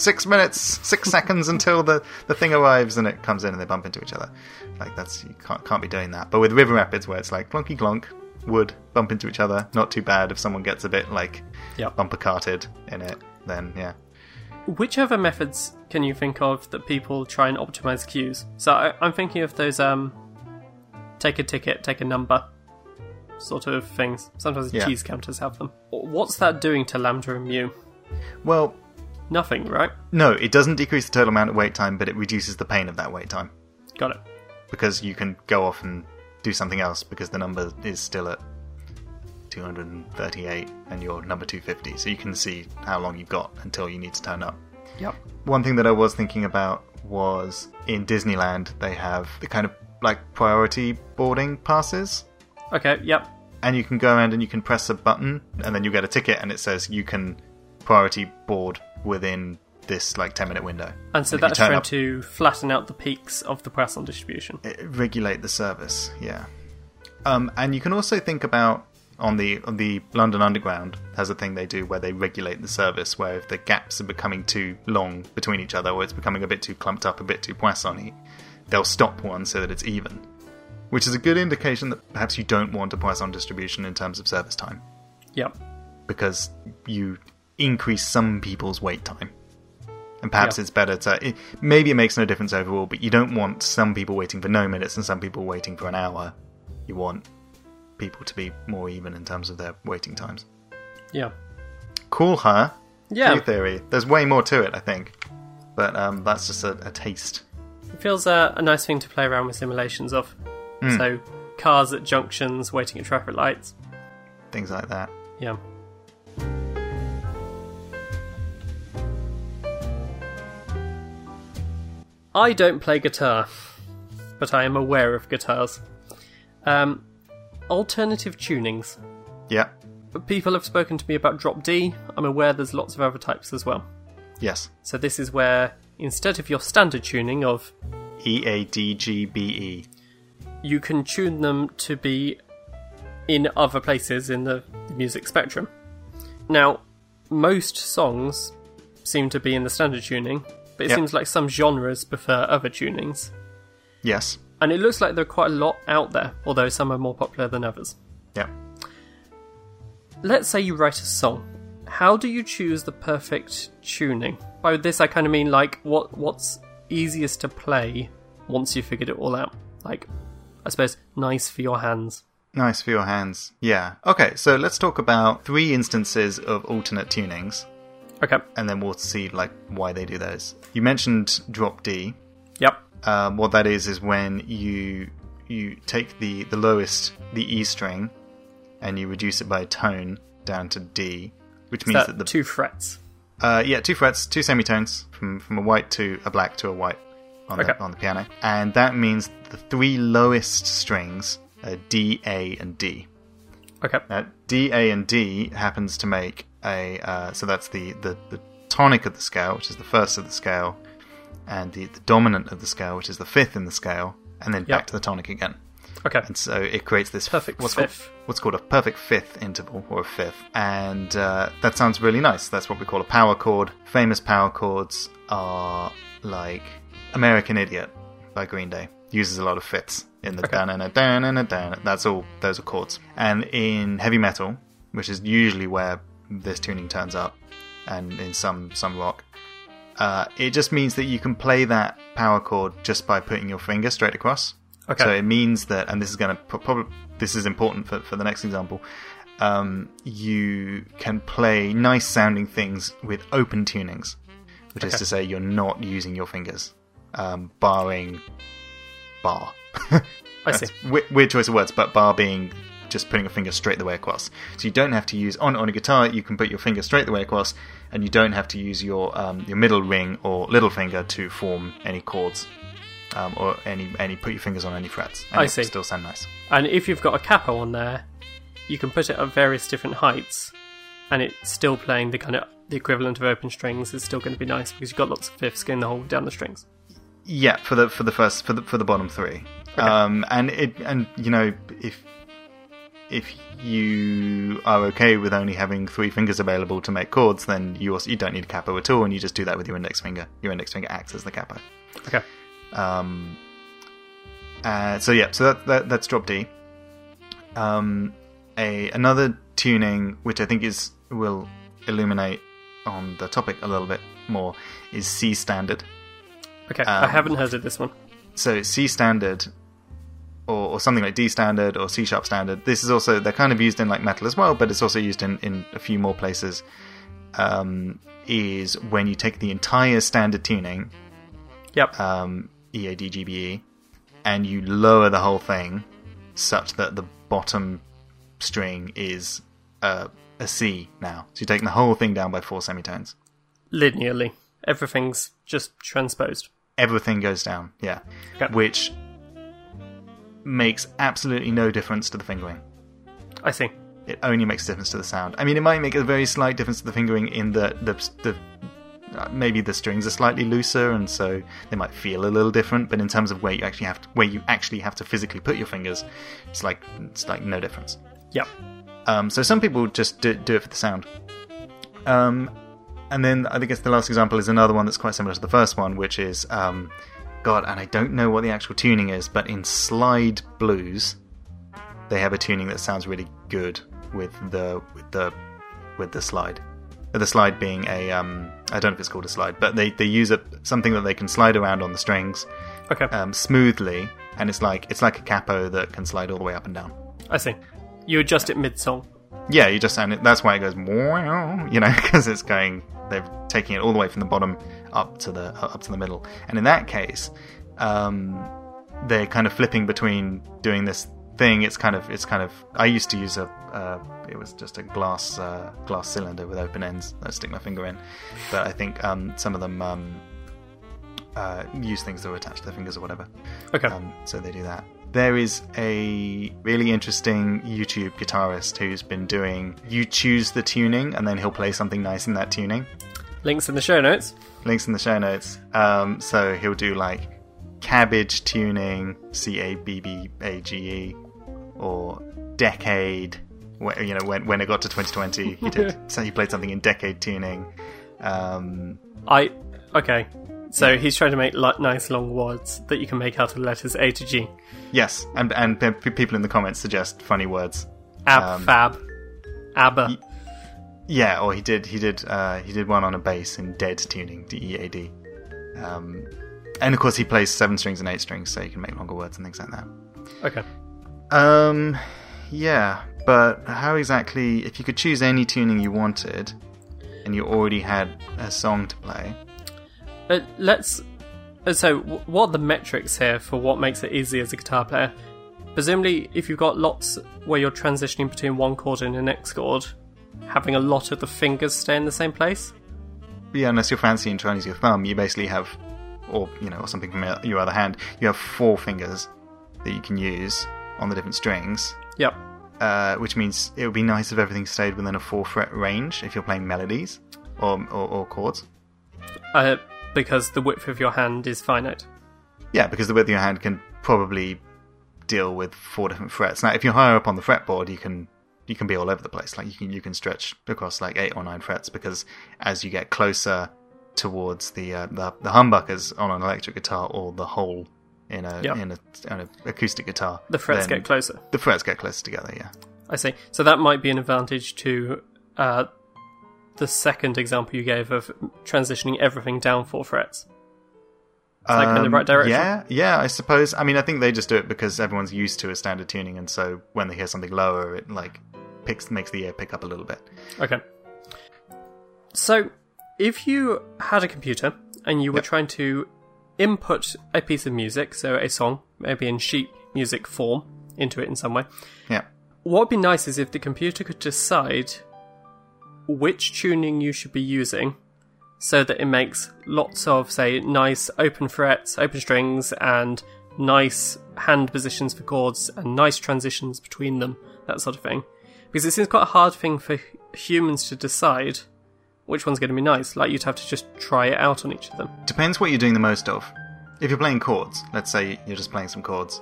six minutes, six seconds until the the thing arrives," and it comes in and they bump into each other. Like that's you can't can't be doing that. But with River Rapids, where it's like clunky clonk, wood bump into each other, not too bad. If someone gets a bit like Yep. bumper carted in it, then yeah. Which other methods can you think of that people try and optimize queues? So I, I'm thinking of those um, take a ticket, take a number sort of things. Sometimes Yeah. cheese counters have them. What's that doing to Lambda and Mu? Well, Nothing, right? no, it doesn't decrease the total amount of wait time, but it reduces the pain of that wait time. Got it. because you can go off and do something else because the number is still at 238 and you're number 250 so you can see how long you've got until you need to turn up Yep. one thing that i was thinking about was in disneyland they have the kind of like priority boarding passes Okay. Yep. and you can go around and you can press a button and then you get a ticket and it says you can priority board within this like 10 minute window And so you that's trying up- to flatten out the peaks of the Poisson distribution. Uh, regulate the service. Yeah, um, and you can also think about on the on the London Underground has a thing they do where they regulate the service. Where if the gaps are becoming too long between each other, or it's becoming a bit too clumped up, a bit too poissony, they'll stop one so that it's even. Which is a good indication that perhaps you don't want a Poisson distribution in terms of service time, Yep. because you increase some people's wait time. And perhaps Yeah. it's better to. It, maybe it makes no difference overall, but you don't want some people waiting for no minutes and some people waiting for an hour. You want people to be more even in terms of their waiting times. Yeah. Cool, huh? Yeah. Theory. There's way more to it, I think. But um, that's just a, a taste. It feels uh, a nice thing to play around with simulations of. Hmm. So, cars at junctions, waiting at traffic lights. Things like that. Yeah. I don't play guitar, but I am aware of guitars. Um, alternative tunings. Yeah. People have spoken to me about drop D. I'm aware there's lots of other types as well. Yes. So this is where instead of your standard tuning of E A D G B E. you can tune them to be in other places in the music spectrum. Now, most songs seem to be in the standard tuning, but it Yep. seems like some genres prefer other tunings. Yes. And it looks like there are quite a lot out there, although some are more popular than others. Yeah. Let's say you write a song. How do you choose the perfect tuning? By this, I kind of mean like what what's easiest to play once you've figured it all out. Like, I suppose, nice for your hands. Nice for your hands. Yeah. Okay, so let's talk about three instances of alternate tunings, Okay. and then we'll see like why they do those. You mentioned drop D. Yep. Um, what that is is when you you take the the lowest the E string, and you reduce it by a tone down to D, which means That that the two frets. Uh, yeah, two frets, two semitones from from a white to a black to a white on Okay. the on the piano, and that means the three lowest strings are D, A, and D. Okay. Now, D, A, and D happens to make a uh, so that's the, the the tonic of the scale, which is the first of the scale, and the, the dominant of the scale, which is the fifth in the scale, and then Yep. back to the tonic again. Okay. And so it creates this Perfect what's fifth. Called, what's called a perfect fifth interval or a fifth, and uh, that sounds really nice. That's what we call a power chord. Famous power chords are like "American Idiot" by Green Day. Uses a lot of fifths in the Okay. dan and a dan and a dan. That's all. Those are chords. And in heavy metal, which is usually where this tuning turns up, and in some some rock, uh, it just means that you can play that power chord just by putting your finger straight across. Okay. So it means that, and this is going to probably this is important for for the next example. Um, you can play nice sounding things with open tunings, which is to say you're not using your fingers, um, barring bar. I see. we- weird choice of words, but bar being just putting a finger straight the way across. So you don't have to use on on a guitar. You can put your finger straight the way across, and you don't have to use your um, your middle ring or little finger to form any chords, um, or any any put your fingers on any frets. And I it see. Still sound nice. And if you've got a capo on there, you can put it at various different heights, and it's still playing the kind of the equivalent of open strings. It's still going to be nice because you've got lots of fifths going the whole way down the strings. Yeah, for the for the first for the for the bottom three, Okay. um, and it and you know if if you are okay with only having three fingers available to make chords, then you also you don't need a capo at all, and you just do that with your index finger. Your index finger acts as the capo. Okay. Um, uh, so yeah, so that, that that's drop D. Um, a another tuning which I think is will illuminate on the topic a little bit more is C standard. Okay. I Um, haven't heard of this one. so C standard or, or something like D standard or C sharp standard. This is also they're kind of used in like metal as well, but it's also used in, in a few more places. Um, is when you take the entire standard tuning, Yep. um, E A D G B E, and you lower the whole thing such that the bottom string is uh, a C now. So you're taking the whole thing down by four semitones. Linearly, everything's just transposed. everything goes down. Yeah, Okay. which makes absolutely no difference to the fingering. I see. It only makes a difference to the sound. I mean, it might make a very slight difference to the fingering in that the the uh, maybe the strings are slightly looser, and so they might feel a little different. But in terms of where you actually have to, where you actually have to physically put your fingers, it's like it's like no difference. Yep. Um, so some people just do, do it for the sound. Um, and then I think it's the last example is another one that's quite similar to the first one, which is um, God, and I don't know what the actual tuning is, but in slide blues, they have a tuning that sounds really good with the with the with the slide. The slide being a um, I don't know if it's called a slide, but they they use a something that they can slide around on the strings Okay. um, smoothly, and it's like it's like a capo that can slide all the way up and down. I see. You adjust it mid song. Yeah, you just sound it. That's why it goes, you know, because it's going. They're taking it all the way from the bottom up to the up to the middle. And in that case, um, they're kind of flipping between doing this thing. It's kind of it's kind of I used to use a uh, it was just a glass uh, glass cylinder with open ends that I stick my finger in, but I think um, some of them um, uh, use things that are attached to their fingers or whatever. Okay. Um, so they do that. There is a really interesting YouTube guitarist who's been doing. You choose the tuning, and then he'll play something nice in that tuning. Links in the show notes. Links in the show notes. Um, so he'll do like cabbage tuning, C A B B A G E, or decade. When, you know, when when it got to 2020, he did. so he played something in decade tuning. Um, I okay. So he's trying to make li- nice long words that you can make out of letters A to G. yes, and and p- people in the comments suggest funny words. Ab, Um, fab, abba. Yeah, or he did he did uh, he did one on a bass in dead tuning, D E A D. Um, and of course he plays seven strings and eight strings, so you can make longer words and things like that. Okay. Um, yeah, but how exactly? If you could choose any tuning you wanted, and you already had a song to play, Uh, let's. uh, So, w- what are the metrics here for what makes it easy as a guitar player? Presumably, if you've got lots where you're transitioning between one chord and the next chord, having a lot of the fingers stay in the same place. yeah, unless you're fancy and trying to use your thumb, you basically have, or you know, or something from your- your other hand, you have four fingers that you can use on the different strings. Yep. uh, which means it would be nice if everything stayed within a four fret range if you're playing melodies or, or, or chords. Uh, because the width of your hand is finite. Yeah, because the width of your hand can probably deal with four different frets. Now, if you're higher up on the fretboard, you can you can be all over the place. Like you can you can stretch across like eight or nine frets because as you get closer towards the uh, the, the humbuckers on an electric guitar or the hole in a Yep. in a, in a acoustic guitar, The frets get closer. The frets get closer together. Yeah. I see. So that might be an advantage to uh, the second example you gave of transitioning everything down four frets. Is that in the right direction? Um, Yeah, yeah, I suppose. I mean, I think they just do it because everyone's used to a standard tuning, and so when they hear something lower, it like picks makes the ear pick up a little bit. Okay. So, if you had a computer and you were Yep. trying to input a piece of music, so a song, maybe in sheet music form, into it in some way, Yeah, what would be nice is if the computer could decide which tuning you should be using so that it makes lots of, say, nice open frets, open strings, and nice hand positions for chords and nice transitions between them, that sort of thing. Because it seems quite a hard thing for humans to decide which one's going to be nice. Like, you'd have to just try it out on each of them. depends what you're doing the most of. If you're playing chords, let's say you're just playing some chords,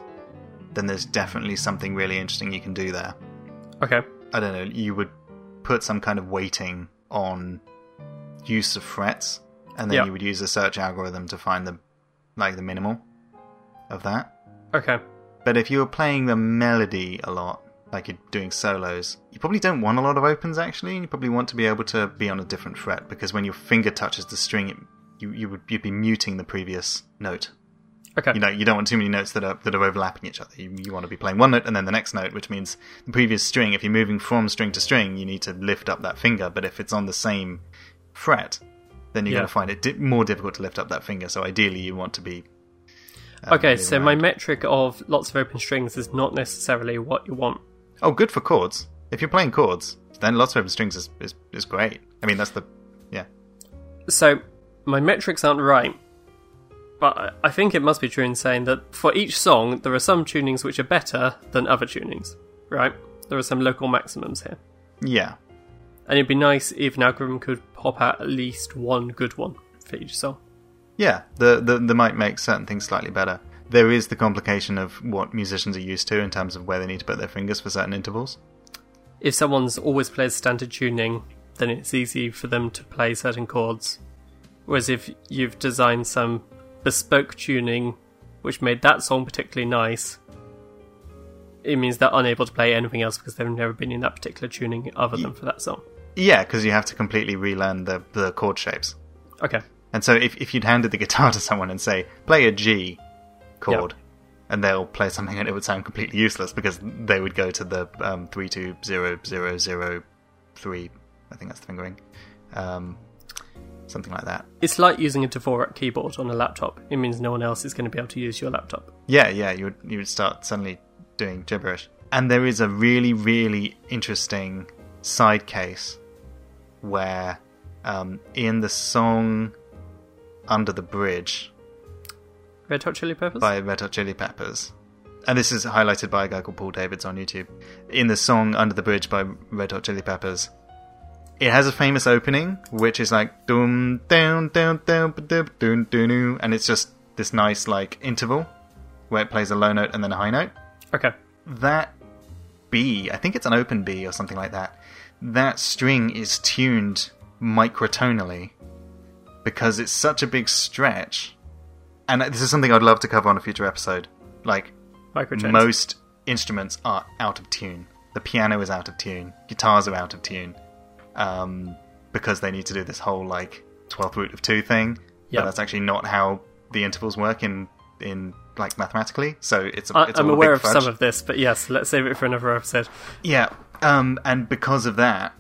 then there's definitely something really interesting you can do there. Okay. I don't know. You would put some kind of weighting on use of frets, and then Yeah. you would use a search algorithm to find the like the minimal of that. Okay. But if you were playing the melody a lot, like you're doing solos, you probably don't want a lot of opens actually. You probably want to be able to be on a different fret because when your finger touches the string, it, you you would you'd be muting the previous note. Okay. You know, you don't want too many notes that are that are overlapping each other. You, you want to be playing one note and then the next note, which means the previous string. If you're moving from string to string, you need to lift up that finger. But if it's on the same fret, then you're Yeah. going to find it di- more difficult to lift up that finger. So ideally, you want to be. um, Okay, so my metric of lots of open strings is not necessarily what you want. Oh, good for chords. If you're playing chords, then lots of open strings is, is, is great. I mean, that's the. Yeah. So my metrics aren't right, but I- think it must be true in saying that for each song there are some tunings which are better than other tunings, right? There are some local maximums here, Yeah. and it'd be nice if an algorithm could pop out at least one good one for each song. Yeah, the, the the might make certain things slightly better. There is the complication of what musicians are used to in terms of where they need to put their fingers for certain intervals. If someone's always plays standard tuning, then it's easy for them to play certain chords. Whereas if you've designed some bespoke tuning which made that song particularly nice, it means they're unable to play anything else because they've never been in that particular tuning other than for that song. Yeah, because you have to completely relearn the the chord shapes. Okay. And so if if you'd handed the guitar to someone and say play a G chord, and they'll play something and it would sound completely useless because they would go to the um, three two zero zero zero three. I think that's the fingering. Um, something like that. It's like using a Dvorak keyboard on a laptop. It means no one else is going to be able to use your laptop. Yeah, yeah, you would you would start suddenly doing gibberish. And there is a really, really interesting side case where um, in the song Under the Bridge Red Hot Chili Peppers? by Red Hot Chili Peppers, and this is highlighted by a guy called Paul Davids on YouTube. In the song Under the Bridge by Red Hot Chili Peppers, it has a famous opening which is like dum down down down down down, and it's just this nice like interval where it plays a low note and then a high note. Okay. That B, I think it's an open B or something like that. That string is tuned microtonally because it's such a big stretch. And this is something I'd love to cover on a future episode. Like, Microtones. most instruments are out of tune. The piano is out of tune. Guitars are out of tune. Um, because they need to do this whole, like, 12th root of 2 thing. Yep. But that's actually not how the intervals work in, in like, mathematically. So it's, a, it's I'm aware of some of this, but yes, let's save it for another episode. Yeah, um, and because of that,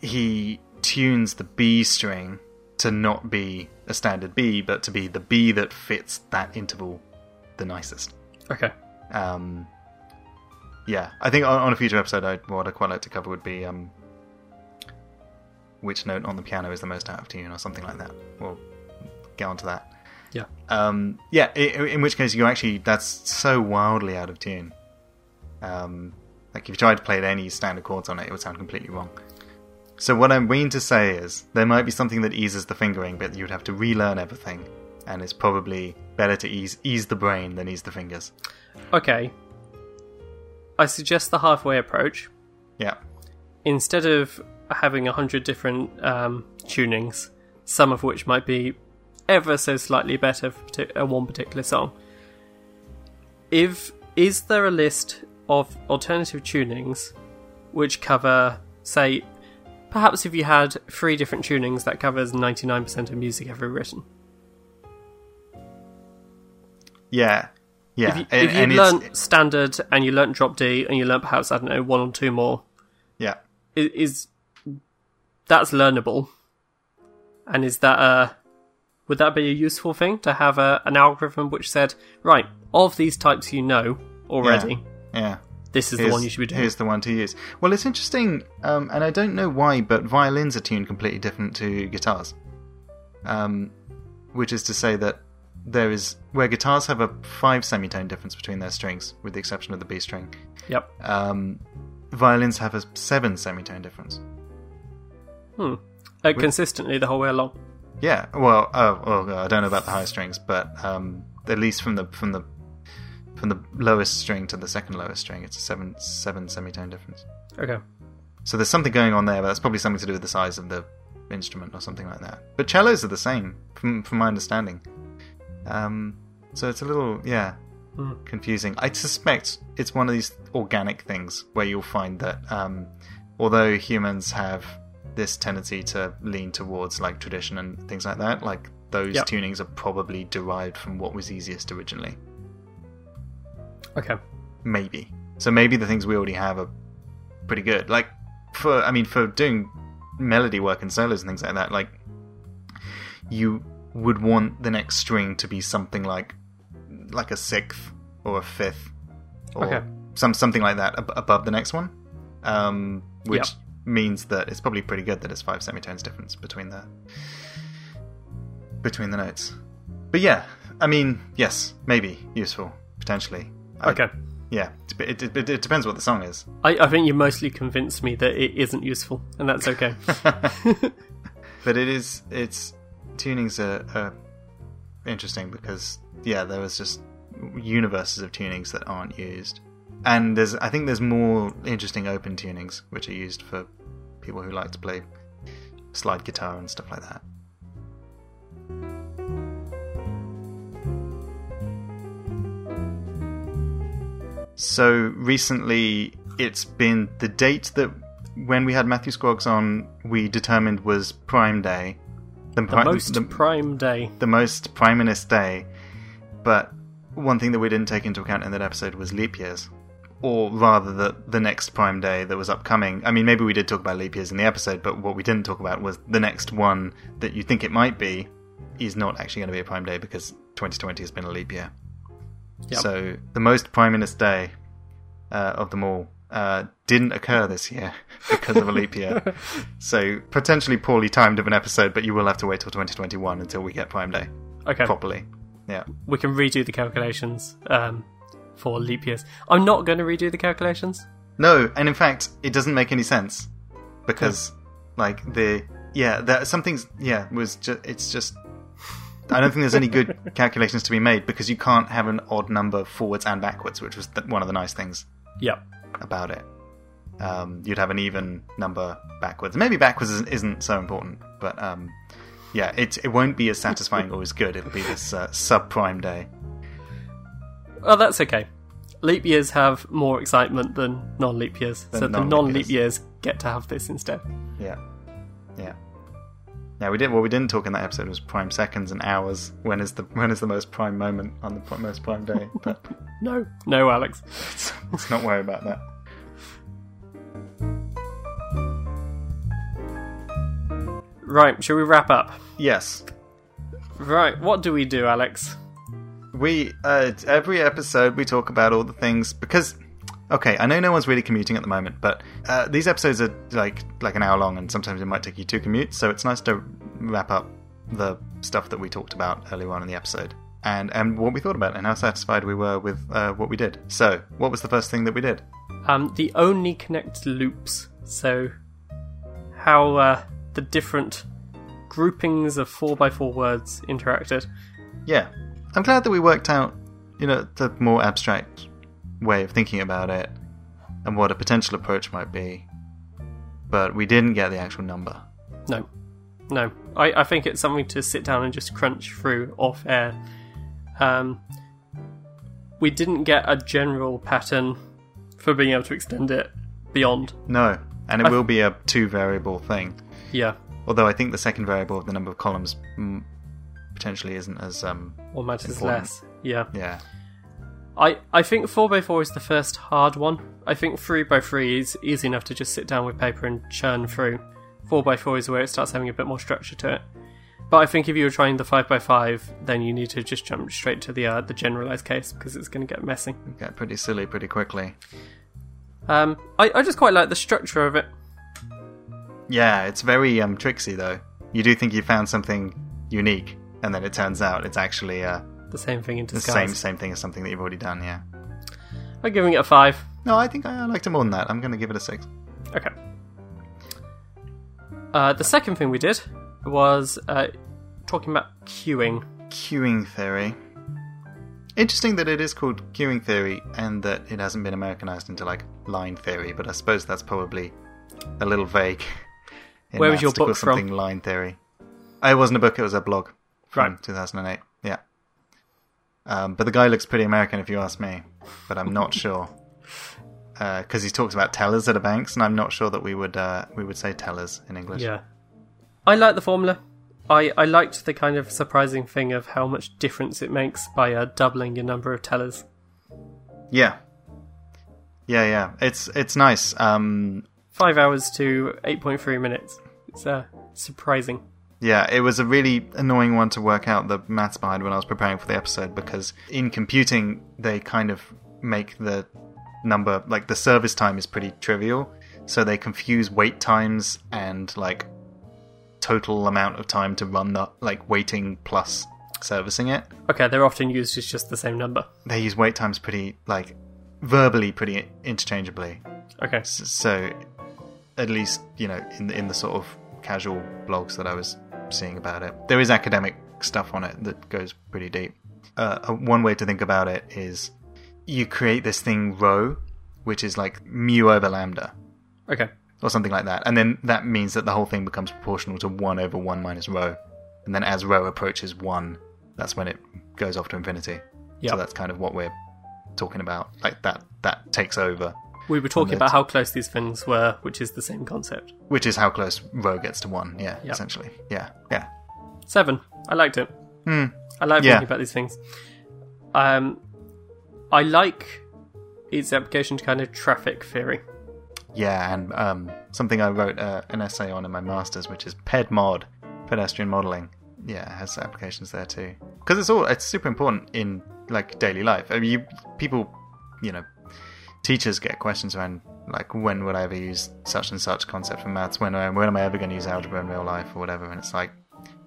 he tunes the B string to not be a standard B, but to be the B that fits that interval the nicest. Okay. Um, yeah, I think on, on a future episode, I, what I'd quite like to cover would be um, which note on the piano is the most out of tune, or something like that. We'll get onto that. Yeah. Um, yeah, i in which case you actually that's so wildly out of tune. Um, like if you tried to play any standard chords on it, it would sound completely wrong. So what I mean to say is there might be something that eases the fingering, but you'd have to relearn everything, and it's probably better to ease ease the brain than ease the fingers. Okay. I suggest the halfway approach. Yeah, Instead of having a hundred different um, tunings, some of which might be ever so slightly better for uh, one particular song. If is there a list of alternative tunings which cover, say, perhaps if you had three different tunings that covers ninety nine percent of music ever written? yeah, yeah. If you, and, if you and it's- learnt standard and you learnt drop D and you learnt perhaps I don't know one or two more, yeah, is that's learnable and is that a would that be a useful thing to have a, an algorithm which said right of these types you know already yeah. this is the one you should be doing Here's the one to use. Well, it's interesting, um, and I don't know why, but violins are tuned completely different to guitars. Um, which is to say that there is where guitars have a five semitone difference between their strings, with the exception of the B string. yep Um, violins have a seven semitone difference. Hmm. uh, consistently the whole way along Yeah, well, oh, well, I don't know about the higher strings, but um, at least from the from the from the lowest string to the second lowest string, it's a seven seven semitone difference. okay So there's something going on there, but that's probably something to do with the size of the instrument or something like that. But cellos are the same, from from my understanding. Um, so it's a little, yeah, Hmm. confusing. I suspect it's one of these organic things where you'll find that um, although humans have this tendency to lean towards like tradition and things like that, like those Yep. tunings are probably derived from what was easiest originally. okay Maybe. So maybe the things we already have are pretty good. Like for I mean for doing melody work and solos and things like that, like you would want the next string to be something like like a sixth or a fifth or Okay. some something like that ab- above the next one. Um which Yep. Means that it's probably pretty good that it's five semitones difference between the between the notes. But yeah, I mean, yes, maybe useful potentially. I- okay yeah, it, it, it, it depends what the song is. I, I think you mostly convinced me that it isn't useful and that's okay But it is, it's tunings are, are interesting because yeah, there was just universes of tunings that aren't used, and there's I think there's more interesting open tunings which are used for people who like to play slide guitar and stuff like that. So recently, it's been the date that when we had Matthew Scroggs on, we determined was Prime Day, the, the most the, prime day the most priminist day. But one thing that we didn't take into account in that episode was leap years. Or rather the the next Prime Day that was upcoming. I mean, maybe we did talk about leap years in the episode, but what we didn't talk about was the next one that you think it might be is not actually going to be a Prime Day because 2020 has been a leap year. Yep. So the most Priminess Day uh, of them all uh, didn't occur this year because of a leap year. so potentially poorly timed of an episode, but you will have to wait till 2021 until we get Prime Day Okay, properly. Yeah. we can redo the calculations um, for leap years. I'm not going to redo the calculations. No, and in fact, it doesn't make any sense because, like the yeah, there something's yeah was just it's just. I don't think there's any good calculations to be made because you can't have an odd number forwards and backwards, which was th- one of the nice things Yep. about it. Um, you'd have an even number backwards. Maybe backwards isn't, isn't so important, but um, yeah, it it won't be as satisfying or as good. It'll be this uh, subprime day. Well, that's okay. Leap years have more excitement than non-leap years, Than so the non-leap non-leap years. years get to have this instead. Yeah, yeah. Yeah, we did. What we didn't talk in that episode was prime seconds and hours. When is the when is the most prime moment on the most prime day? But No, no, Alex. let's, let's not worry about that. Right, shall we wrap up? Yes, Right, what do we do, Alex? We uh, every episode we talk about all the things because okay i know no one's really commuting at the moment but uh, these episodes are like like an hour long and sometimes it might take you two commutes so it's nice to wrap up the stuff that we talked about earlier on in the episode and and what we thought about and how satisfied we were with uh, what we did so what was the first thing that we did Um, the only connect loops. So, how uh, the different groupings of four by four words interacted. yeah i'm glad that we worked out you know the more abstract way of thinking about it and what a potential approach might be but we didn't get the actual number No, no. I, I think it's something to sit down and just crunch through off air. Um, we didn't get a general pattern for being able to extend it beyond. No, and it I- will be a two variable thing. Yeah, Although I think the second variable of the number of columns mm, potentially isn't as um or matters Important. less. Yeah. yeah I, I think 4x4 is the first hard one. I think 3x3 is easy enough to just sit down with paper and churn through. 4x4 is where it starts having a bit more structure to it. But I think if you were trying the 5x5, then you need to just jump straight to the uh, the generalized case because it's going to get messy. get pretty silly pretty quickly. Um, I, I just quite like the structure of it. Yeah, it's very um tricksy though. You do think you found something unique, and then it turns out it's actually uh, The same thing in the same same thing as something that you've already done. Yeah. I'm giving it a 5. No, I think I, I liked it more than that. I'm going to give it a six. Okay. Uh, the second thing we did was uh, talking about queuing. Queuing theory. Interesting that it is called queuing theory and that it hasn't been Americanized into like line theory, but I suppose that's probably a little vague. Where was your book from? something line theory? It wasn't a book; it was a blog from Right. 2008. Yeah, um, but the guy looks pretty American, if you ask me. But I'm not sure because he talks about tellers at a banks, and I'm not sure that we would uh, we would say tellers in English. Yeah. I like the formula. I, I liked the kind of surprising thing of how much difference it makes by uh, doubling your number of tellers. yeah, yeah, yeah. It's it's nice. Um, Five hours to 8.3 minutes. It's uh, surprising. Yeah, it was a really annoying one to work out the maths behind when I was preparing for the episode because in computing they kind of make the number like the service time is pretty trivial, so they confuse wait times and like total amount of time to run the like waiting plus servicing it. Okay, they're often used as just the same number. They use wait times pretty like verbally pretty interchangeably. Okay. So at least you know in the, in the sort of casual blogs that I was seeing about it, there is academic stuff on it that goes pretty deep. Uh, uh, one way to think about it is you create this thing rho, which is like mu over lambda Okay. or something like that, and then that means that the whole thing becomes proportional to one over one minus rho, and then as rho approaches one, that's when it goes off to infinity. Yeah. So that's kind of what we're talking about. Like that that takes over We were talking about how close these things were, which is the same concept. which is how close rho gets to one. Yeah, Yep. essentially. Yeah, yeah. Seven. I liked it. Hmm. I like Yeah. thinking about these things. Um, I like its application to kind of traffic theory. Yeah, and um, something I wrote uh, an essay on in my masters, which is PEDMOD, pedestrian modeling. Yeah, it has applications there too. Because it's all it's super important in like daily life. I mean, you people, you know, teachers get questions around like when would I ever use such and such concept for maths? When when am I ever going to use algebra in real life or whatever? And it's like,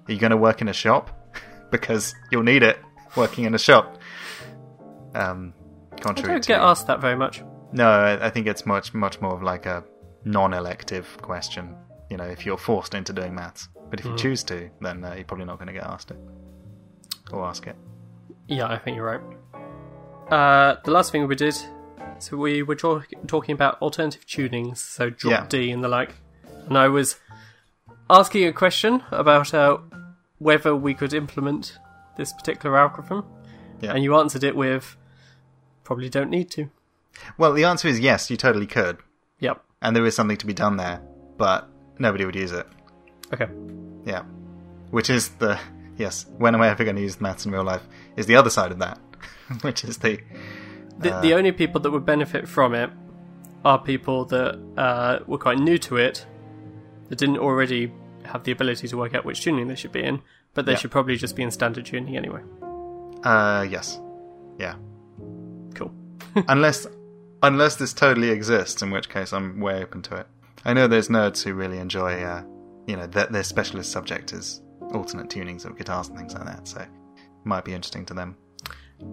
are you going to work in a shop? because you'll need it working in a shop. Um, I don't get asked that very much. no, I I think it's much much more of like a non-elective question. You know, if you're forced into doing maths, but if you choose to, then uh, you're probably not going to get asked it or ask it. Yeah, I think you're right. Uh, the last thing we did, so we were talk- talking about alternative tunings, so drop Yeah. D and the like, and I was asking a question about uh, whether we could implement this particular algorithm, Yeah. and you answered it with probably don't need to. Well, the answer is yes, you totally could, Yep. and there is something to be done there, but nobody would use it. Okay. Yeah, which is the yes. When am I ever going to use maths in real life? Is the other side of that, which is the The, Uh, the only people that would benefit from it are people that uh, were quite new to it, that didn't already have the ability to work out which tuning they should be in, but they Yeah. should probably just be in standard tuning anyway. uh yes, yeah. Cool. unless unless this totally exists, in which case I'm way open to it. I know there's nerds who really enjoy, uh, you know, that their specialist subject is alternate tunings of guitars and things like that. So, might be interesting to them.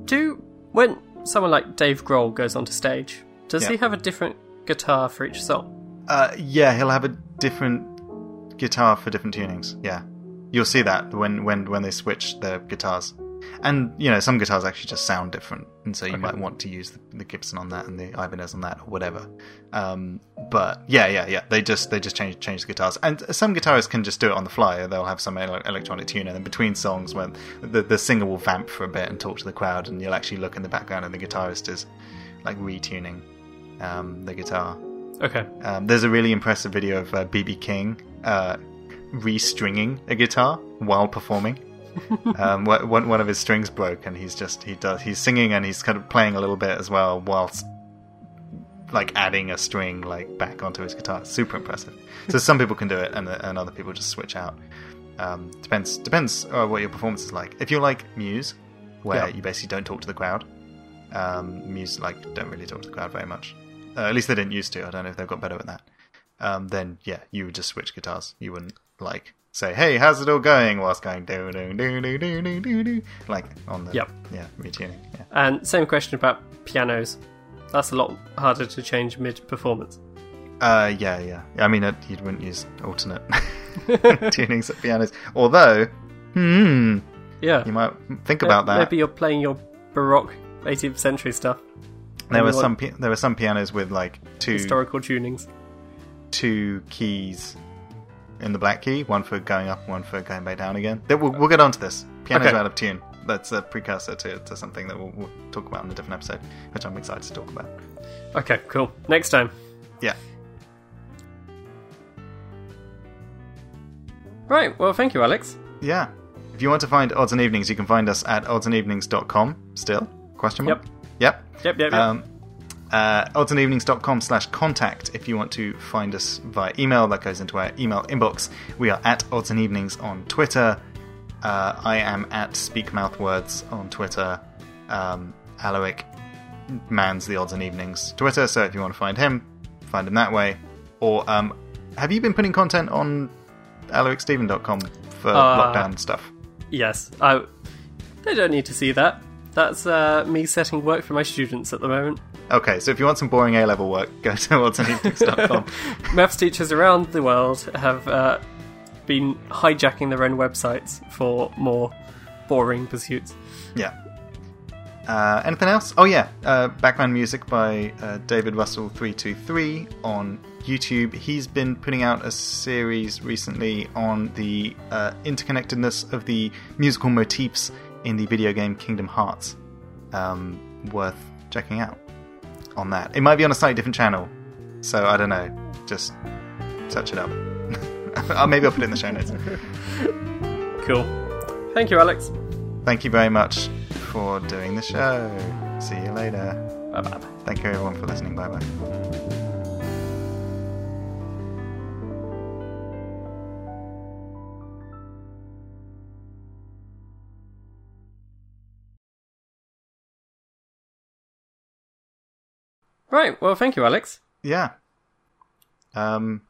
Do when someone like Dave Grohl goes onto stage, does Yeah. he have a different guitar for each song? Uh, yeah, he'll have a different guitar for different tunings. Yeah, you'll see that when when when they switch their guitars. And you know, some guitars actually just sound different, and so you Okay. might want to use the, the Gibson on that and the Ibanez on that or whatever. Um, but yeah, yeah, yeah, they just they just change change the guitars, and some guitarists can just do it on the fly. They'll have some electronic tuner, and between songs, when the the singer will vamp for a bit and talk to the crowd, and you'll actually look in the background, and the guitarist is like retuning um, the guitar. Okay. Um, there's a really impressive video of uh, BB King uh, restringing a guitar while performing. um, one one of his strings broke, and he's just he does he's singing and he's kind of playing a little bit as well whilst like adding a string like back onto his guitar. Super impressive. So some people can do it, and and other people just switch out. Um, depends depends uh, what your performance is like. If you're like Muse, where Yeah. you basically don't talk to the crowd, um, Muse like don't really talk to the crowd very much. Uh, at least they didn't used to. I don't know if they've got better at that. Um, then yeah, you would just switch guitars. You wouldn't like say, "Hey, how's it all going?" whilst going do do do do do do do do like on the Yep. yeah retuning. Yeah. And same question about pianos. That's a lot harder to change mid performance. Uh, yeah, yeah. I mean, you wouldn't use alternate tunings of pianos. Although, hmm, Yeah. you might think about that. Maybe you're playing your Baroque 18th century stuff, there were some pi- there were some pianos with like two historical tunings. two keys in the black key, one for going up, one for going back down again. We'll, we'll get onto this. Piano's Okay. out of tune. That's a precursor to, to something that we'll, we'll talk about in a different episode, which I'm excited to talk about. Okay, cool. Next time. Yeah. Right, well, thank you, Alex. Yeah. If you want to find Odds and Evenings, you can find us at oddsandevenings.com still. Question mark? Yep. Yep. Yep, yep, yep. Um, uh, oddsandevenings.com slash contact if you want to find us via email. That goes into our email inbox. We are at Odds and Evenings on Twitter. Uh, I am at SpeakMouthWords on Twitter. Um, Aloic mans the Odds and Evenings Twitter, so if you want to find him, find him that way. Or um, have you been putting content on aloicsteven.com for Uh, lockdown stuff? yes, I. They don't need to see that. That's uh, me setting work for my students at the moment. Okay, so if you want some boring A level work, go to oddsandevenings.com. Maths teachers around the world have uh, been hijacking their own websites for more boring pursuits. Yeah. Uh, anything else? Oh yeah, uh, background music by uh, David Russell three two three on YouTube. He's been putting out a series recently on the uh, interconnectedness of the musical motifs in the video game Kingdom Hearts. Um, worth checking out on that. It might be on a slightly different channel, so I don't know. Just search it up. Uh, Maybe I'll put it in the show notes. Cool. Thank you, Alex. Thank you very much for doing the show. See you later. Bye. Bye bye. Thank you everyone for listening. Bye bye. Right. Well, thank you, Alex. Yeah. Um.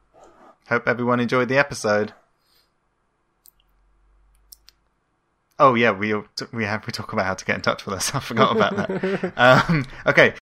Hope everyone enjoyed the episode. Oh yeah, we we have we talk about how to get in touch with us. I forgot about that. um, okay,